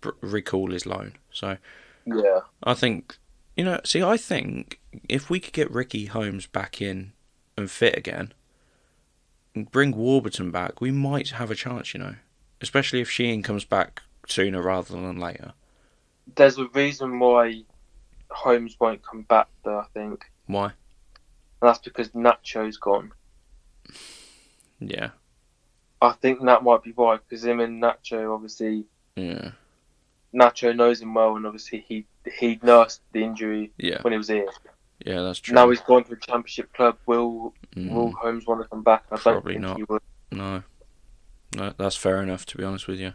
Like, recall his loan. So yeah, I think, you know, see, I think if we could get Ricky Holmes back in and fit again, and bring Warburton back, we might have a chance. You know, especially if Sheehan comes back sooner rather than later. There's a reason why Holmes won't come back though. I think, Why? and that's because Nacho's gone. Yeah, I think that might be why, because him and Nacho obviously yeah, Nacho knows him well, and obviously he he nursed the injury yeah, when he was here. yeah. That's true. Now he's gone to a championship club. Will Mm, Will Holmes want to come back? I Probably think not. no, no, that's fair enough. To be honest with you,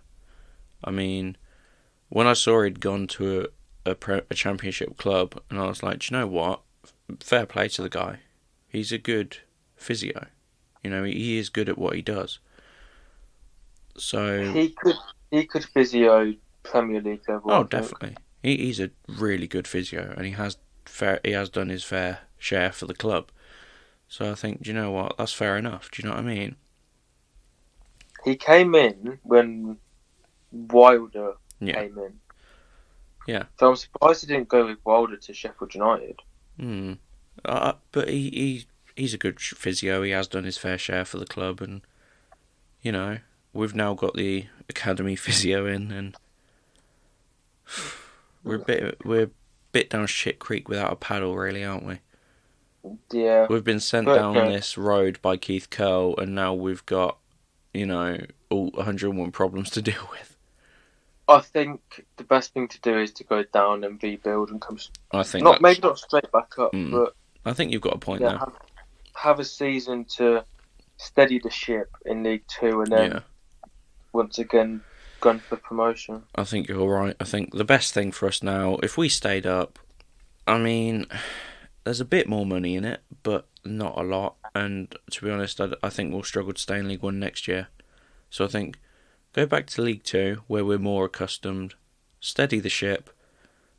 I mean, when I saw he'd gone to a a, pre- a championship club, and I was like, Do you know what? Fair play to the guy. He's a good physio. You know, he is good at what he does. So, He could he could physio Premier League level. Oh, definitely, he, he's a really good physio, and he has fair. He has done his fair share for the club. So I think, do you know what? That's fair enough. Do you know what I mean? He came in when Wilder Yeah. came in. Yeah. So I'm surprised he didn't go with Wilder to Sheffield United. Hmm. Uh, but he, he he's a good physio. He has done his fair share for the club, and you know we've now got the academy physio in, and we're a bit we're a bit down shit creek without a paddle, really, aren't we? Yeah. We've been sent But, down uh, this road by Keith Curle, and now we've got you know all 101 problems to deal with. I think the best thing to do is to go down and rebuild and come. I think Not that's- maybe not straight back up, Mm. but I think you've got a point yeah, there. have, have a season to steady the ship in League Two, and then Yeah. once again gun for promotion. I think you're right. I think the best thing for us now, if we stayed up, I mean, there's a bit more money in it, but not a lot. And to be honest, I, I think we'll struggle to stay in League One next year. So I think go back to League Two, where we're more accustomed, steady the ship.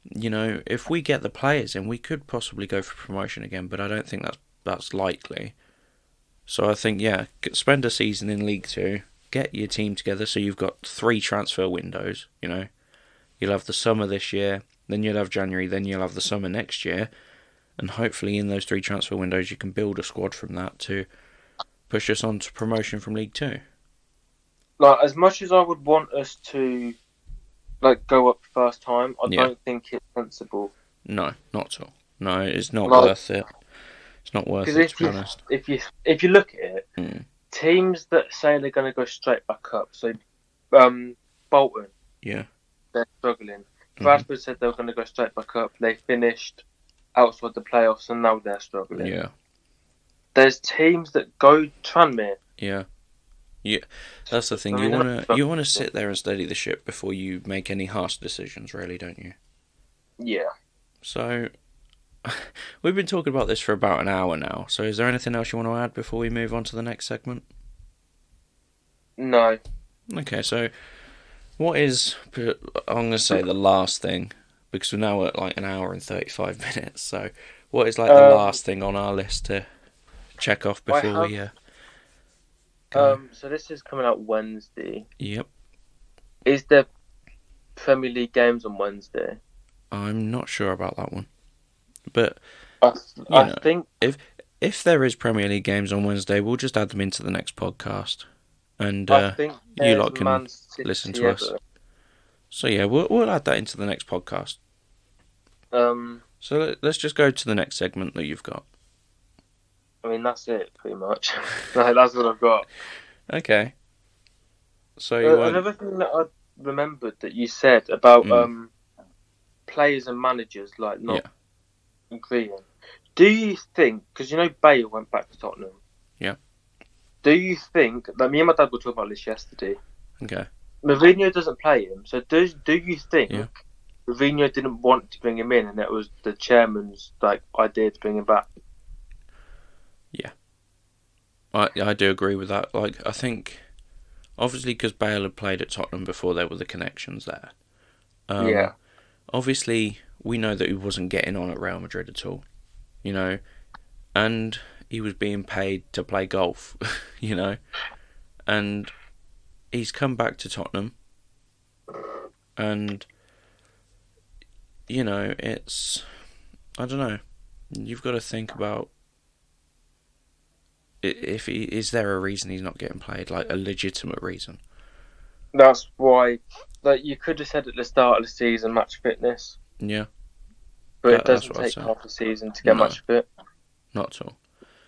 You know, if we get the players in, we could possibly go for promotion again, but I don't think that's that's likely. So I think yeah, spend a season in League Two, get your team together so you've got three transfer windows, you know. You'll have the summer this year, then you'll have January, then you'll have the summer next year. And hopefully in those three transfer windows you can build a squad from that to push us on to promotion from League Two. Like as much as I would want us to, like go up first time, I Yeah. don't think it's sensible. No, not at all. No, it's not Like- worth it. It's not worth it if to be you honest. if you if you look at it, Mm. teams that say they're going to go straight back up, so um, Bolton, Yeah. they're struggling. Mhm. Bradford said they were going to go straight back up. They finished outside the playoffs, and now they're struggling. Yeah. There's teams that go Tranmere. Yeah. Yeah. That's the thing. You wanna you wanna sit there and steady the ship before you make any harsh decisions, really, don't you? Yeah. So, we've been talking about this for about an hour now. So, is there anything else you want to add before we move on to the next segment? No. Okay, so what is I'm going to say the last thing because we're now at like an hour and 35 minutes. So, what is like the Um, last thing on our list to check off before we uh? Um. So this is coming out Wednesday. Yep. Is there Premier League games on Wednesday? I'm not sure about that one. But I, I know. think if if there is Premier League games on Wednesday, we'll just add them into the next podcast. And I uh, think you lot can listen to us. So yeah, we'll we'll add that into the next podcast. Um. So let, let's just go to the next segment that you've got. I mean that's it pretty much. Like, that's what I've got. Okay. So Uh, want another thing that I remembered that you said about Mm. um players and managers like not agreeing. Do you think because you know Bale went back to Tottenham? Yeah. Do you think that me and my dad were talking about this yesterday? Okay. Mourinho doesn't play him, so does do you think Yeah. Mourinho didn't want to bring him in, and it was the chairman's like idea to bring him back? I I do agree with that. Like I think, obviously, because Bale had played at Tottenham before, there were the connections there. Um, Yeah. Obviously, we know that he wasn't getting on at Real Madrid at all. You know, and he was being paid to play golf. you know, and he's come back to Tottenham, and you know it's I don't know. You've got to think about if he is there a reason he's not getting played, like a legitimate reason. That's why, like you could have said at the start of the season, match fitness, Yeah, but That- it doesn't take half a season to get No. match fit. not at all.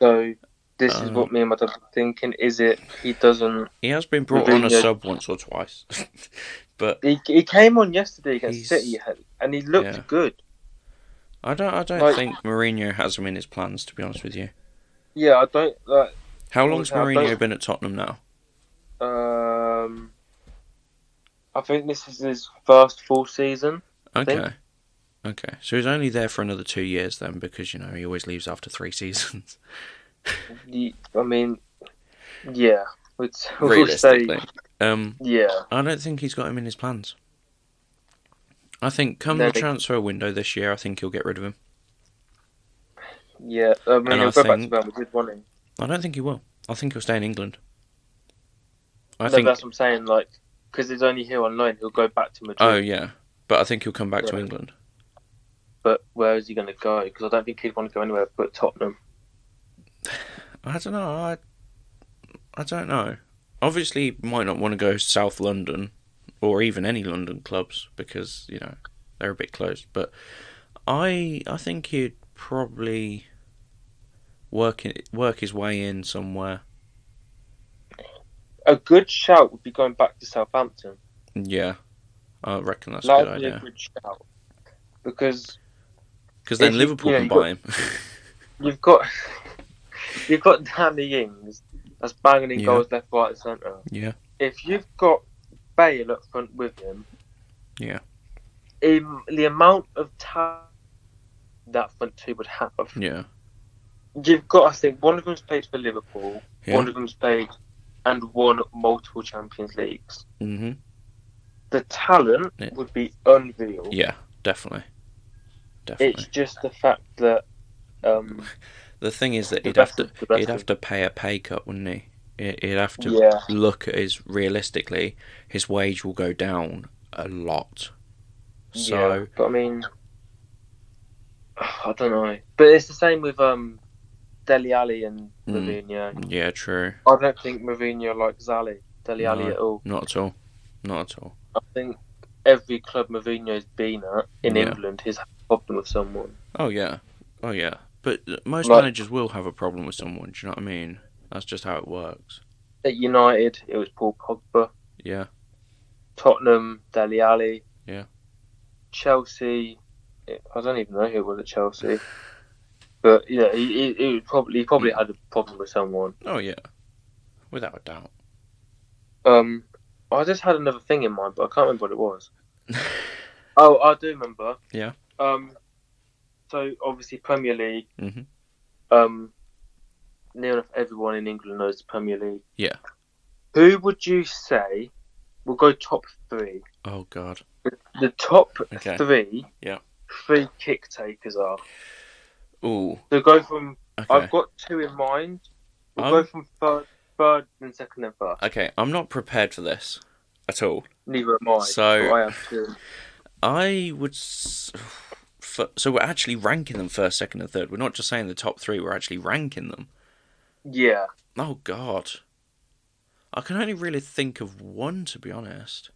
So this is Uh, what me and my dad were thinking. Is it he doesn't? He has been brought on a sub once or twice, but He, he came on yesterday against He's- City and he looked Yeah. good. I don't. I don't Like- think Mourinho has him in his plans. To be honest with you, Yeah, I don't like. how long's Mourinho been at Tottenham now? Um, I think this is his first full season. Okay, okay. So he's only there for another two years then, because you know he always leaves after three seasons. I mean, yeah, it's Realistically, um, yeah. I don't think he's got him in his plans. I think come No, the transfer window this year, I think he'll get rid of him. Yeah, I mean, And he'll I go back to think- Real Madrid? I don't think he will. I think he'll stay in England. I no, think. that's what I'm saying. Like, because he's only here on loan, he'll go back to Madrid. Oh yeah, but I think he'll come back to England. But where is he going to go? Because I don't think he'd want to go anywhere but Tottenham. I don't know. I I don't know. Obviously, he might not want to go South London or even any London clubs because you know they're a bit close. But I I think he'd probably work it, work his way in somewhere. A good shout would be going back to Southampton. Yeah, I reckon that's a good be a idea. good shout. Because Because then you- Liverpool you know, can buy him. you've got you've got Danny Ings that's banging in Yeah. goals left, right, and centre. yeah, If you've got Bale up front with him, Yeah. in the amount of time that front two would have, yeah, you've got. I think one of them's played for Liverpool, yeah. one of them's played and won multiple Champions Leagues. hmm The talent Yeah. would be unreal. Yeah, definitely, definitely. It's just the fact that um, The thing is that he'd have to of the best he'd have to pay a pay cut, wouldn't he? He- He'd have to yeah, look at his realistically, his wage will go down a lot. yeah. So But I mean, I don't know. But it's the same with um, Dele Alli and Mm. Mourinho. yeah, true. I don't think Mourinho likes Alli, Dele Alli at all. Not at all. Not at all. I think every club Mourinho's been at in Yeah. England, he's had a problem with someone. Oh yeah. Oh yeah. But most Like- managers will have a problem with someone. Do you know what I mean? That's just how it works. At United, it was Paul Pogba. Yeah. Tottenham, Dele Alli. Yeah. Chelsea, I don't even know who it was at Chelsea. But yeah, he, he, he probably he probably had a problem with someone. Oh yeah. Without a doubt. Um, I just had another thing in mind, but I can't remember what it was. Oh, I do remember. Yeah. Um, so obviously Premier League. Mhm. Um, near enough everyone in England knows the Premier League. Yeah. Who would you say will go top three? Oh god. The top Okay. three. Yeah. Three kick takers are. Ooh. So go from. Okay. I've got two in mind. We'll Um, go from third, third, and second, and first. Okay. I'm not prepared for this at all. Neither am I. So- I have two. I would. S- so we're actually ranking them first, second, and third. We're not just saying the top three. We're actually ranking them. Yeah. Oh God. I can only really think of one to be honest.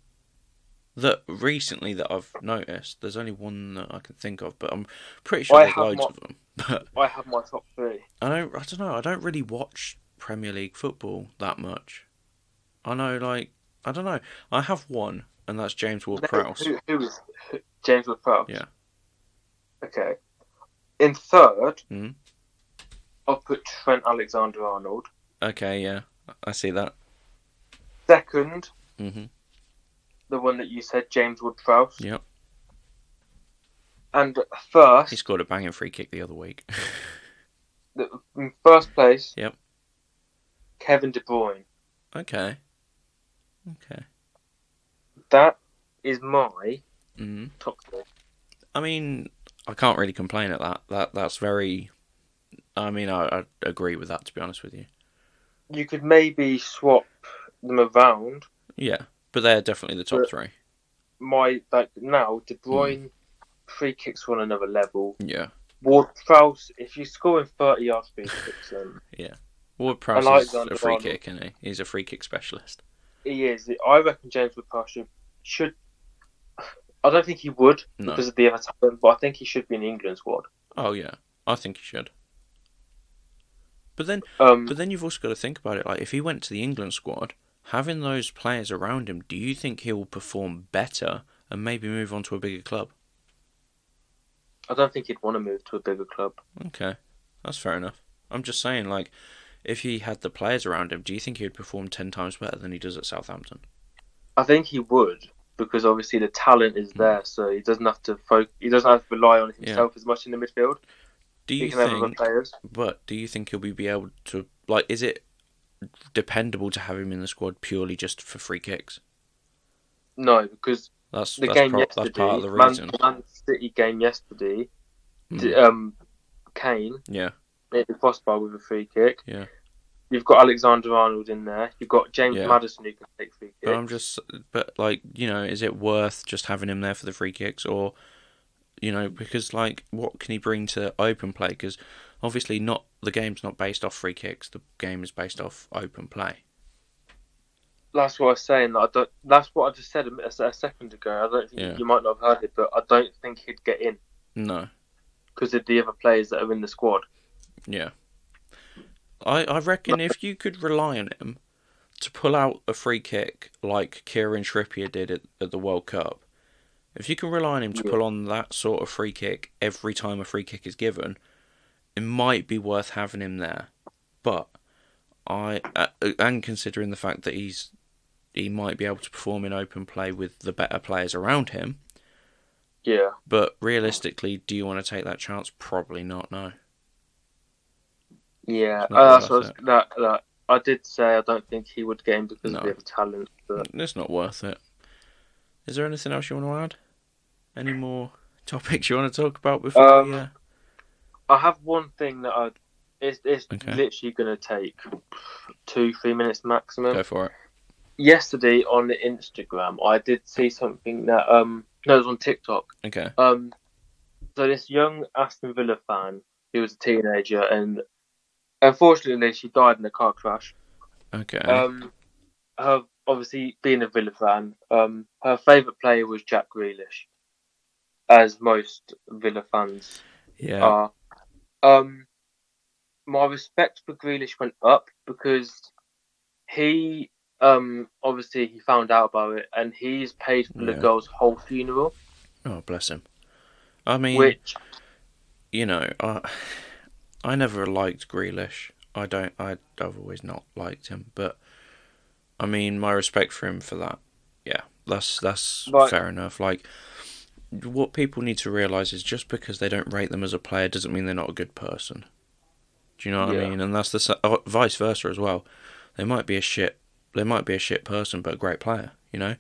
That recently that I've noticed. There's only one that I can think of, but I'm pretty sure I there's loads my- of them. But I have my top three. I don't. I don't know. I don't really watch Premier League football that much. I know, like I don't know. I have one, and that's James Ward-Prowse. Who, who is James Ward Prowse? Yeah. Okay. In third, Mhm. I'll put Trent Alexander Arnold. Okay, yeah, I see that. Second, hmm the one that you said, James Ward Prowse. Yep. And first, He scored a banging free kick the other week. the, in first place, Yep. Kevin De Bruyne. okay. Okay. That is my hmm top three. I mean, I can't really complain at that. That that's very. I mean, I, I agree with that. To be honest with you. You could maybe swap them around. Yeah, but they're definitely the top But- three. My like now, De. Bruyne free kicks on another level. Yeah. Ward Prowse, if you score in 30 yards free kicks, then Ward Prowse like is a free kick, isn't he? He's a free kick specialist. he is. I reckon James Ward Prowse should, should. I don't think he would No. because of the other talent, but I think he should be in the England squad. Oh yeah, I think he should. But then, Um, but then you've also got to think about it. Like, if he went to the England squad, having those players around him, do you think he'll perform better and maybe move on to a bigger club? I don't think he'd want to move to a bigger club. Okay, that's fair enough. I'm just saying, like, if he had the players around him, do you think he would perform ten times better than he does at Southampton? I think he would because obviously the talent is Hmm. there, so he doesn't have to fo- He doesn't have to rely on himself as much in the midfield. Do you think? players. But do you think he'll be, be able to like? Is it dependable to have him in the squad purely just for free kicks? No, because That's the that's, game pro- yesterday, that's part of the Man, reason. the Man City game yesterday, d- um, Kane Yeah, hit the crossbar with a free kick. Yeah. You've got Alexander Arnold in there. You've got James Yeah. Maddison who can take free kicks. but I'm just, but like, you know, is it worth just having him there for the free kicks, or, you know, because like, what can he bring to open play? Because obviously, not the game's not based off free kicks. The game is based off open play. That's what I was saying. I don't, that's what I just said a, a second ago. I don't think Yeah. you might not have heard it, but I don't think he'd get in No, because of the other players that are in the squad. yeah. I I reckon if you could rely on him to pull out a free kick like Kieran Trippier did at, at the World Cup, if you can rely on him to Yeah. pull on that sort of free kick every time a free kick is given, it might be worth having him there. But I uh, and considering the fact that he's he might be able to perform in open play with the better players around him, Yeah. but realistically, do you want to take that chance? Probably not. No. Yeah, uh, that's what that, that I did say. I don't think he would get in because No. of the talent. But It's not worth it. Is there anything else you want to add? Any more topics you want to talk about before Um, we, uh, I have one thing that I. It's, it's Okay. literally going to take two, three minutes maximum. go for it? Yesterday on the Instagram, I did see something that um no, it was on TikTok. Okay. Um, so this young Aston Villa fan, he was a teenager, and unfortunately she died in a car crash. Okay. Um, her obviously being a Villa fan, um, her favourite player was Jack Grealish, as most Villa fans yeah. are. Um, my respect for Grealish went up because he, um, obviously he found out about it, and he's paid for the Yeah. girl's whole funeral, oh, bless him. I mean, which you know, I, I never liked Grealish. I don't. I, I've always not liked him, but I mean, my respect for him for that. Yeah, that's that's Right. fair enough. Like, what people need to realize is just because they don't rate them as a player doesn't mean they're not a good person. Do you know what Yeah. I mean? And that's the oh, vice versa as well. They might be a shit. They might be a shit person, but a great player. You know.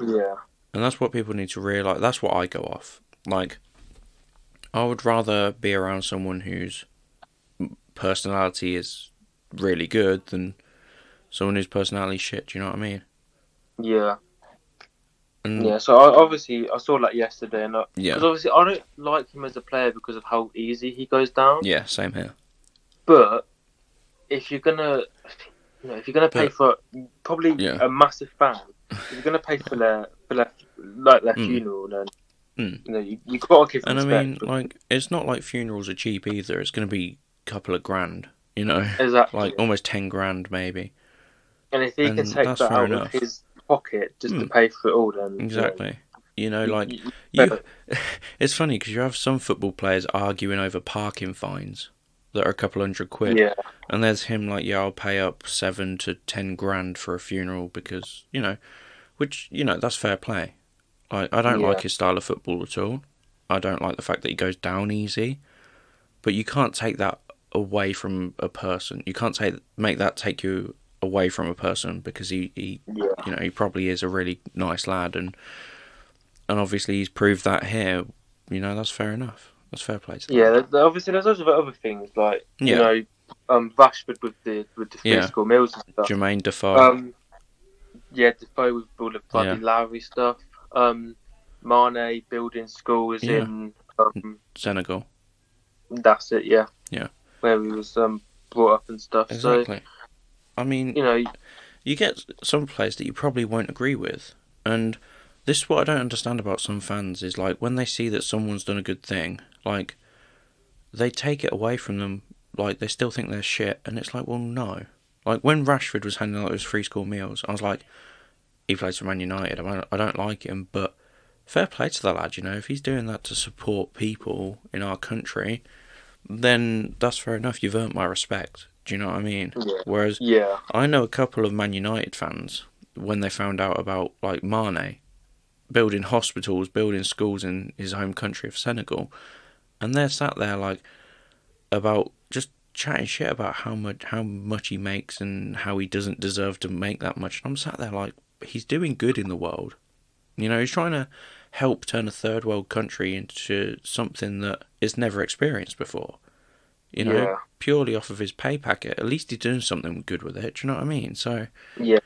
yeah, And that's what people need to realize. That's what I go off. Like, I would rather be around someone whose personality is really good than someone whose personality shit. Do you know what I mean? yeah, And yeah. So I, obviously I saw that yesterday, and because yeah, obviously I don't like him as a player because of how easy he goes down. yeah, same here. But if you're gonna, you know, if you're gonna pay But- for probably Yeah. a massive fan, if you're gonna pay for their for their like their Mm. funeral, then Mm. you know you, you gotta give And I mean, like, it's not like funerals are cheap either. It's going to be a couple of grand. You know, exactly. like almost ten grand maybe. and if he and can take that out enough. of his pocket just to Hmm. pay for it all. Then you know, Exactly. You know, like you- you. It's funny because you have some football players arguing over parking fines that are a couple hundred quid, yeah, and there's him like, yeah, I'll pay up seven to ten grand for a funeral because you know, which you know that's fair play. I I don't Yeah. like his style of football at all. I don't like the fact that he goes down easy, but you can't take that away from a person. You can't take make that take you away from a person because he, he yeah, you know he probably is a really nice lad and and obviously he's proved that here. You know that's fair enough. That's fair play to yeah. there- Obviously, there's loads of other things like you know, um, Rashford with the with the Yeah. school meals and stuff. Jermaine Defoe. Um, yeah, Defoe with all the bloody Yeah. Lowery stuff. Um, Mane building schools Yeah. in. Um, Senegal. that's it. Yeah. Yeah. Where he was um brought up and stuff. So Exactly. I mean, you know, you get some players that you probably won't agree with, and this is what I don't understand about some fans is like when they see that someone's done a good thing, like they take it away from them, like they still think they're shit, and it's like, well, no. Like when Rashford was handing out those free school meals, I was like, he plays for Man United. I don't, I don't like him, but fair play to the lad. You know, if he's doing that to support people in our country, then that's fair enough. You've earned my respect. Do you know what I mean? Yeah. Whereas yeah, I know a couple of Man United fans when they found out about like Mane building hospitals, building schools in his home country of Senegal, and they're sat there like about just chatting shit about how much how much he makes and how he doesn't deserve to make that much. And I'm sat there like he's doing good in the world. You know, he's trying to help turn a third world country into something that it's never experienced before. You know, Yeah. purely off of his pay packet. At least he's doing something good with it. Do you know what I mean? So yeah,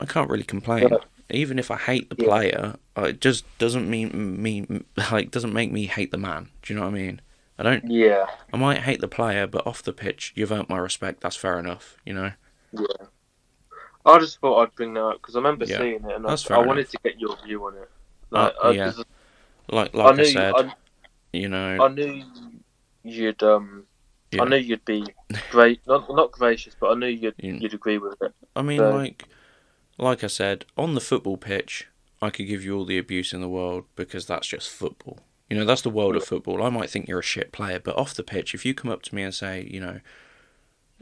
I can't really complain. Yeah. Even if I hate the Yeah. player, uh, it just doesn't mean me like doesn't make me hate the man. Do you know what I mean? I don't. yeah, I might hate the player, but off the pitch, you've earned my respect. That's fair enough. You know. yeah. I just thought I'd bring that up because I remember seeing it and I, I wanted to get your view on it. Uh, Like, I, yeah. Like I like I, knew, said, I, you know. I knew you'd um, Yeah. I knew you'd be great, not not gracious, but I knew you'd Yeah. you'd agree with it. I mean, So- like, like I said, on the football pitch, I could give you all the abuse in the world because that's just football. You know, that's the world of football. I might think you're a shit player, but off the pitch, if you come up to me and say, you know,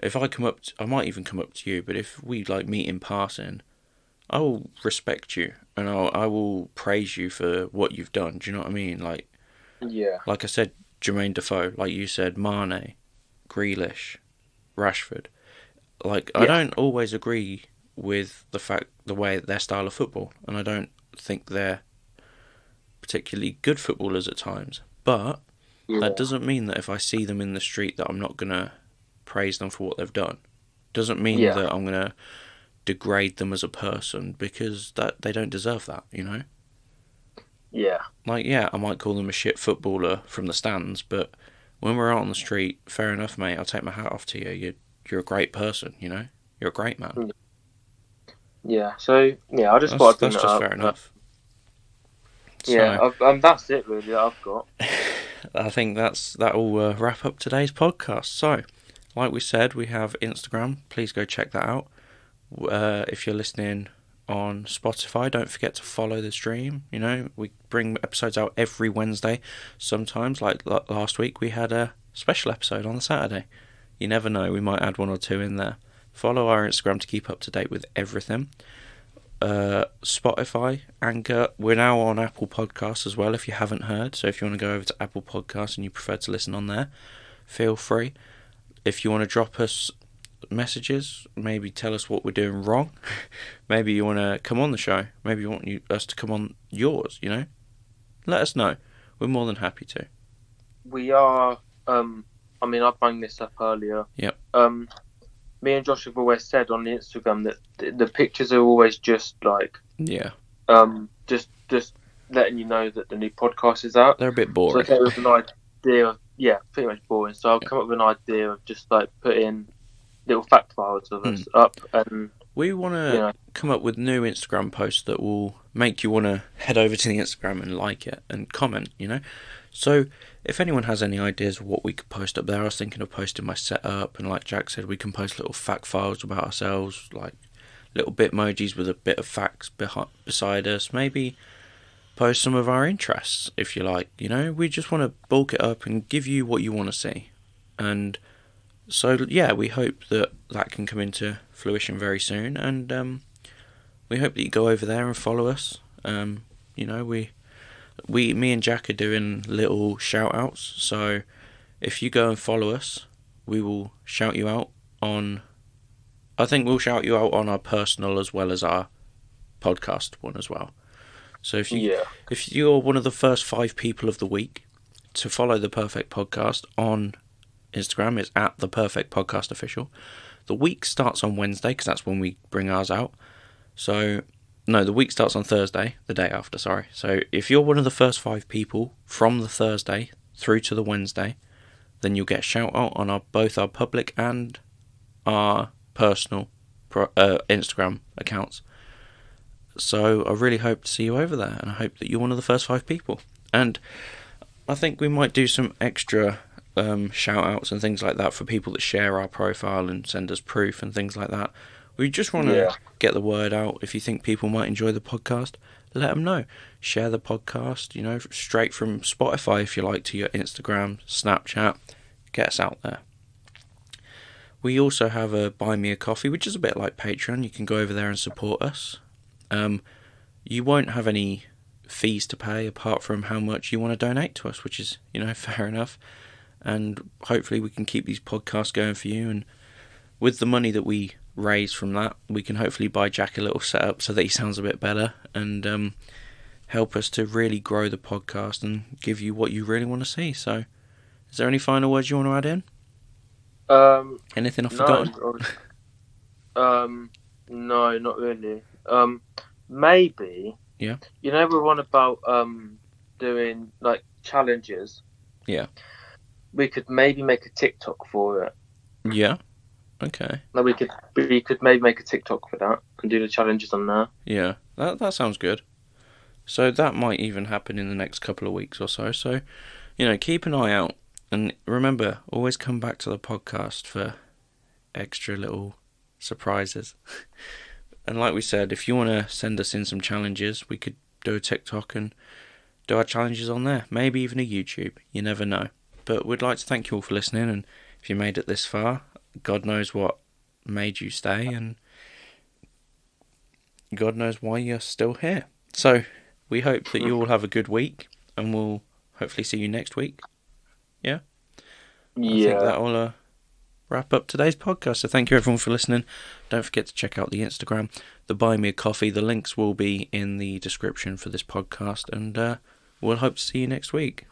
if I come up, to, I might even come up to you, but if we like meet in passing, I will respect you and I'll, I will praise you for what you've done. Do you know what I mean? Like, Yeah, like I said, Jermaine Defoe, like you said, Mane, Grealish, Rashford. Like I don't always agree with the fact the way their style of football, and I don't think they're particularly good footballers at times. But yeah, that doesn't mean that if I see them in the street that I'm not gonna praise them for what they've done. Doesn't mean Yeah. that I'm gonna degrade them as a person because that they don't deserve that, you know? Yeah, like yeah, I might call them a shit footballer from the stands, but when we're out on the street, fair enough, mate. I'll take my hat off to you. You're you're a great person, you know. You're a great man. yeah. So yeah, I just That's, thought that's that just up. fair enough. Yeah, I've, um, that's it really. That I've got. I think that's that will uh, wrap up today's podcast. So, like we said, we have Instagram. Please go check that out. Uh, if you're listening on Spotify, don't forget to follow the stream. You know, we bring episodes out every Wednesday. Sometimes, like last week, we had a special episode on the Saturday. You never know, we might add one or two in there. Follow our Instagram to keep up to date with everything. Uh, Spotify, Anchor. We're now on Apple Podcasts as well. If you haven't heard, so if you want to go over to Apple Podcasts and you prefer to listen on there, feel free. If you want to drop us messages, maybe tell us what we're doing wrong. maybe you want to come on the show. Maybe you want you, us to come on yours. You know, let us know. We're more than happy to. We are. Um, I mean, I banged this up earlier. Yep. Um, me and Josh have always said on the Instagram that the, the pictures are always just like Yeah, um, just just letting you know that the new podcast is out. they're a bit So I boring. came up with an idea of yeah, pretty much boring. So I'll Yeah. come up with an idea of just like putting little fact files of us Hmm. up and We want to you know come up with new Instagram posts that will make you want to head over to the Instagram and like it and comment, you know? So, if anyone has any ideas of what we could post up there, I was thinking of posting my setup, and like Jack said, we can post little fact files about ourselves, like little bitmojis with a bit of facts behind, beside us. Maybe post some of our interests if you like. You know, we just want to bulk it up and give you what you want to see. And so, yeah, we hope that that can come into fruition very soon. And um, we hope that you go over there and follow us. Um, you know, we, we, me and Jack are doing little shout outs. So if you go and follow us, we will shout you out on. I think we'll shout you out on our personal as well as our podcast one as well. So if you Yeah. if you're one of the first five people of the week to follow the Perfect Podcast on Instagram, is at the Perfect Podcast Official. The week starts on Wednesday because that's when we bring ours out. So no, the week starts on Thursday, the day after. Sorry. So if you're one of the first five people from the Thursday through to the Wednesday, then you'll get a shout out on our both our public and our personal pro, uh, Instagram accounts. So I really hope to see you over there, and I hope that you're one of the first five people. And I think we might do some extra um, shout outs and things like that for people that share our profile and send us proof and things like that. We just want to Yeah. get the word out. If you think people might enjoy the podcast, let them know. Share the podcast, you know, straight from Spotify if you like to your Instagram, Snapchat. Get us out there. We also have a Buy Me a Coffee, which is a bit like Patreon. You can go over there and support us. Um, you won't have any fees to pay apart from how much you want to donate to us, which is, you know, fair enough. And hopefully we can keep these podcasts going for you. And with the money that we raise from that, we can hopefully buy Jack a little setup so that he sounds a bit better and um, help us to really grow the podcast and give you what you really want to see. So, is there any final words you want to add in? Um, Anything I've no, forgotten? um, no, not really. Um, maybe. Yeah. You know, we're on about um doing like challenges. Yeah. We could maybe make a TikTok for it. Yeah. Okay. Like we could, we could maybe make a TikTok for that and do the challenges on there. Yeah, that that sounds good. So that might even happen in the next couple of weeks or so. So, you know, keep an eye out and remember, always come back to the podcast for extra little surprises. and like we said, if you want to send us in some challenges, we could do a TikTok and do our challenges on there. Maybe even a YouTube. You never know. But we'd like to thank you all for listening and if you made it this far, God knows what made you stay and God knows why you're still here. So we hope that you all have a good week, and we'll hopefully see you next week. Yeah. I think Yeah. that'll uh, wrap up today's podcast. So thank you everyone for listening. Don't forget to check out the Instagram, the Buy Me a Coffee. The links will be in the description for this podcast, and uh, we'll hope to see you next week.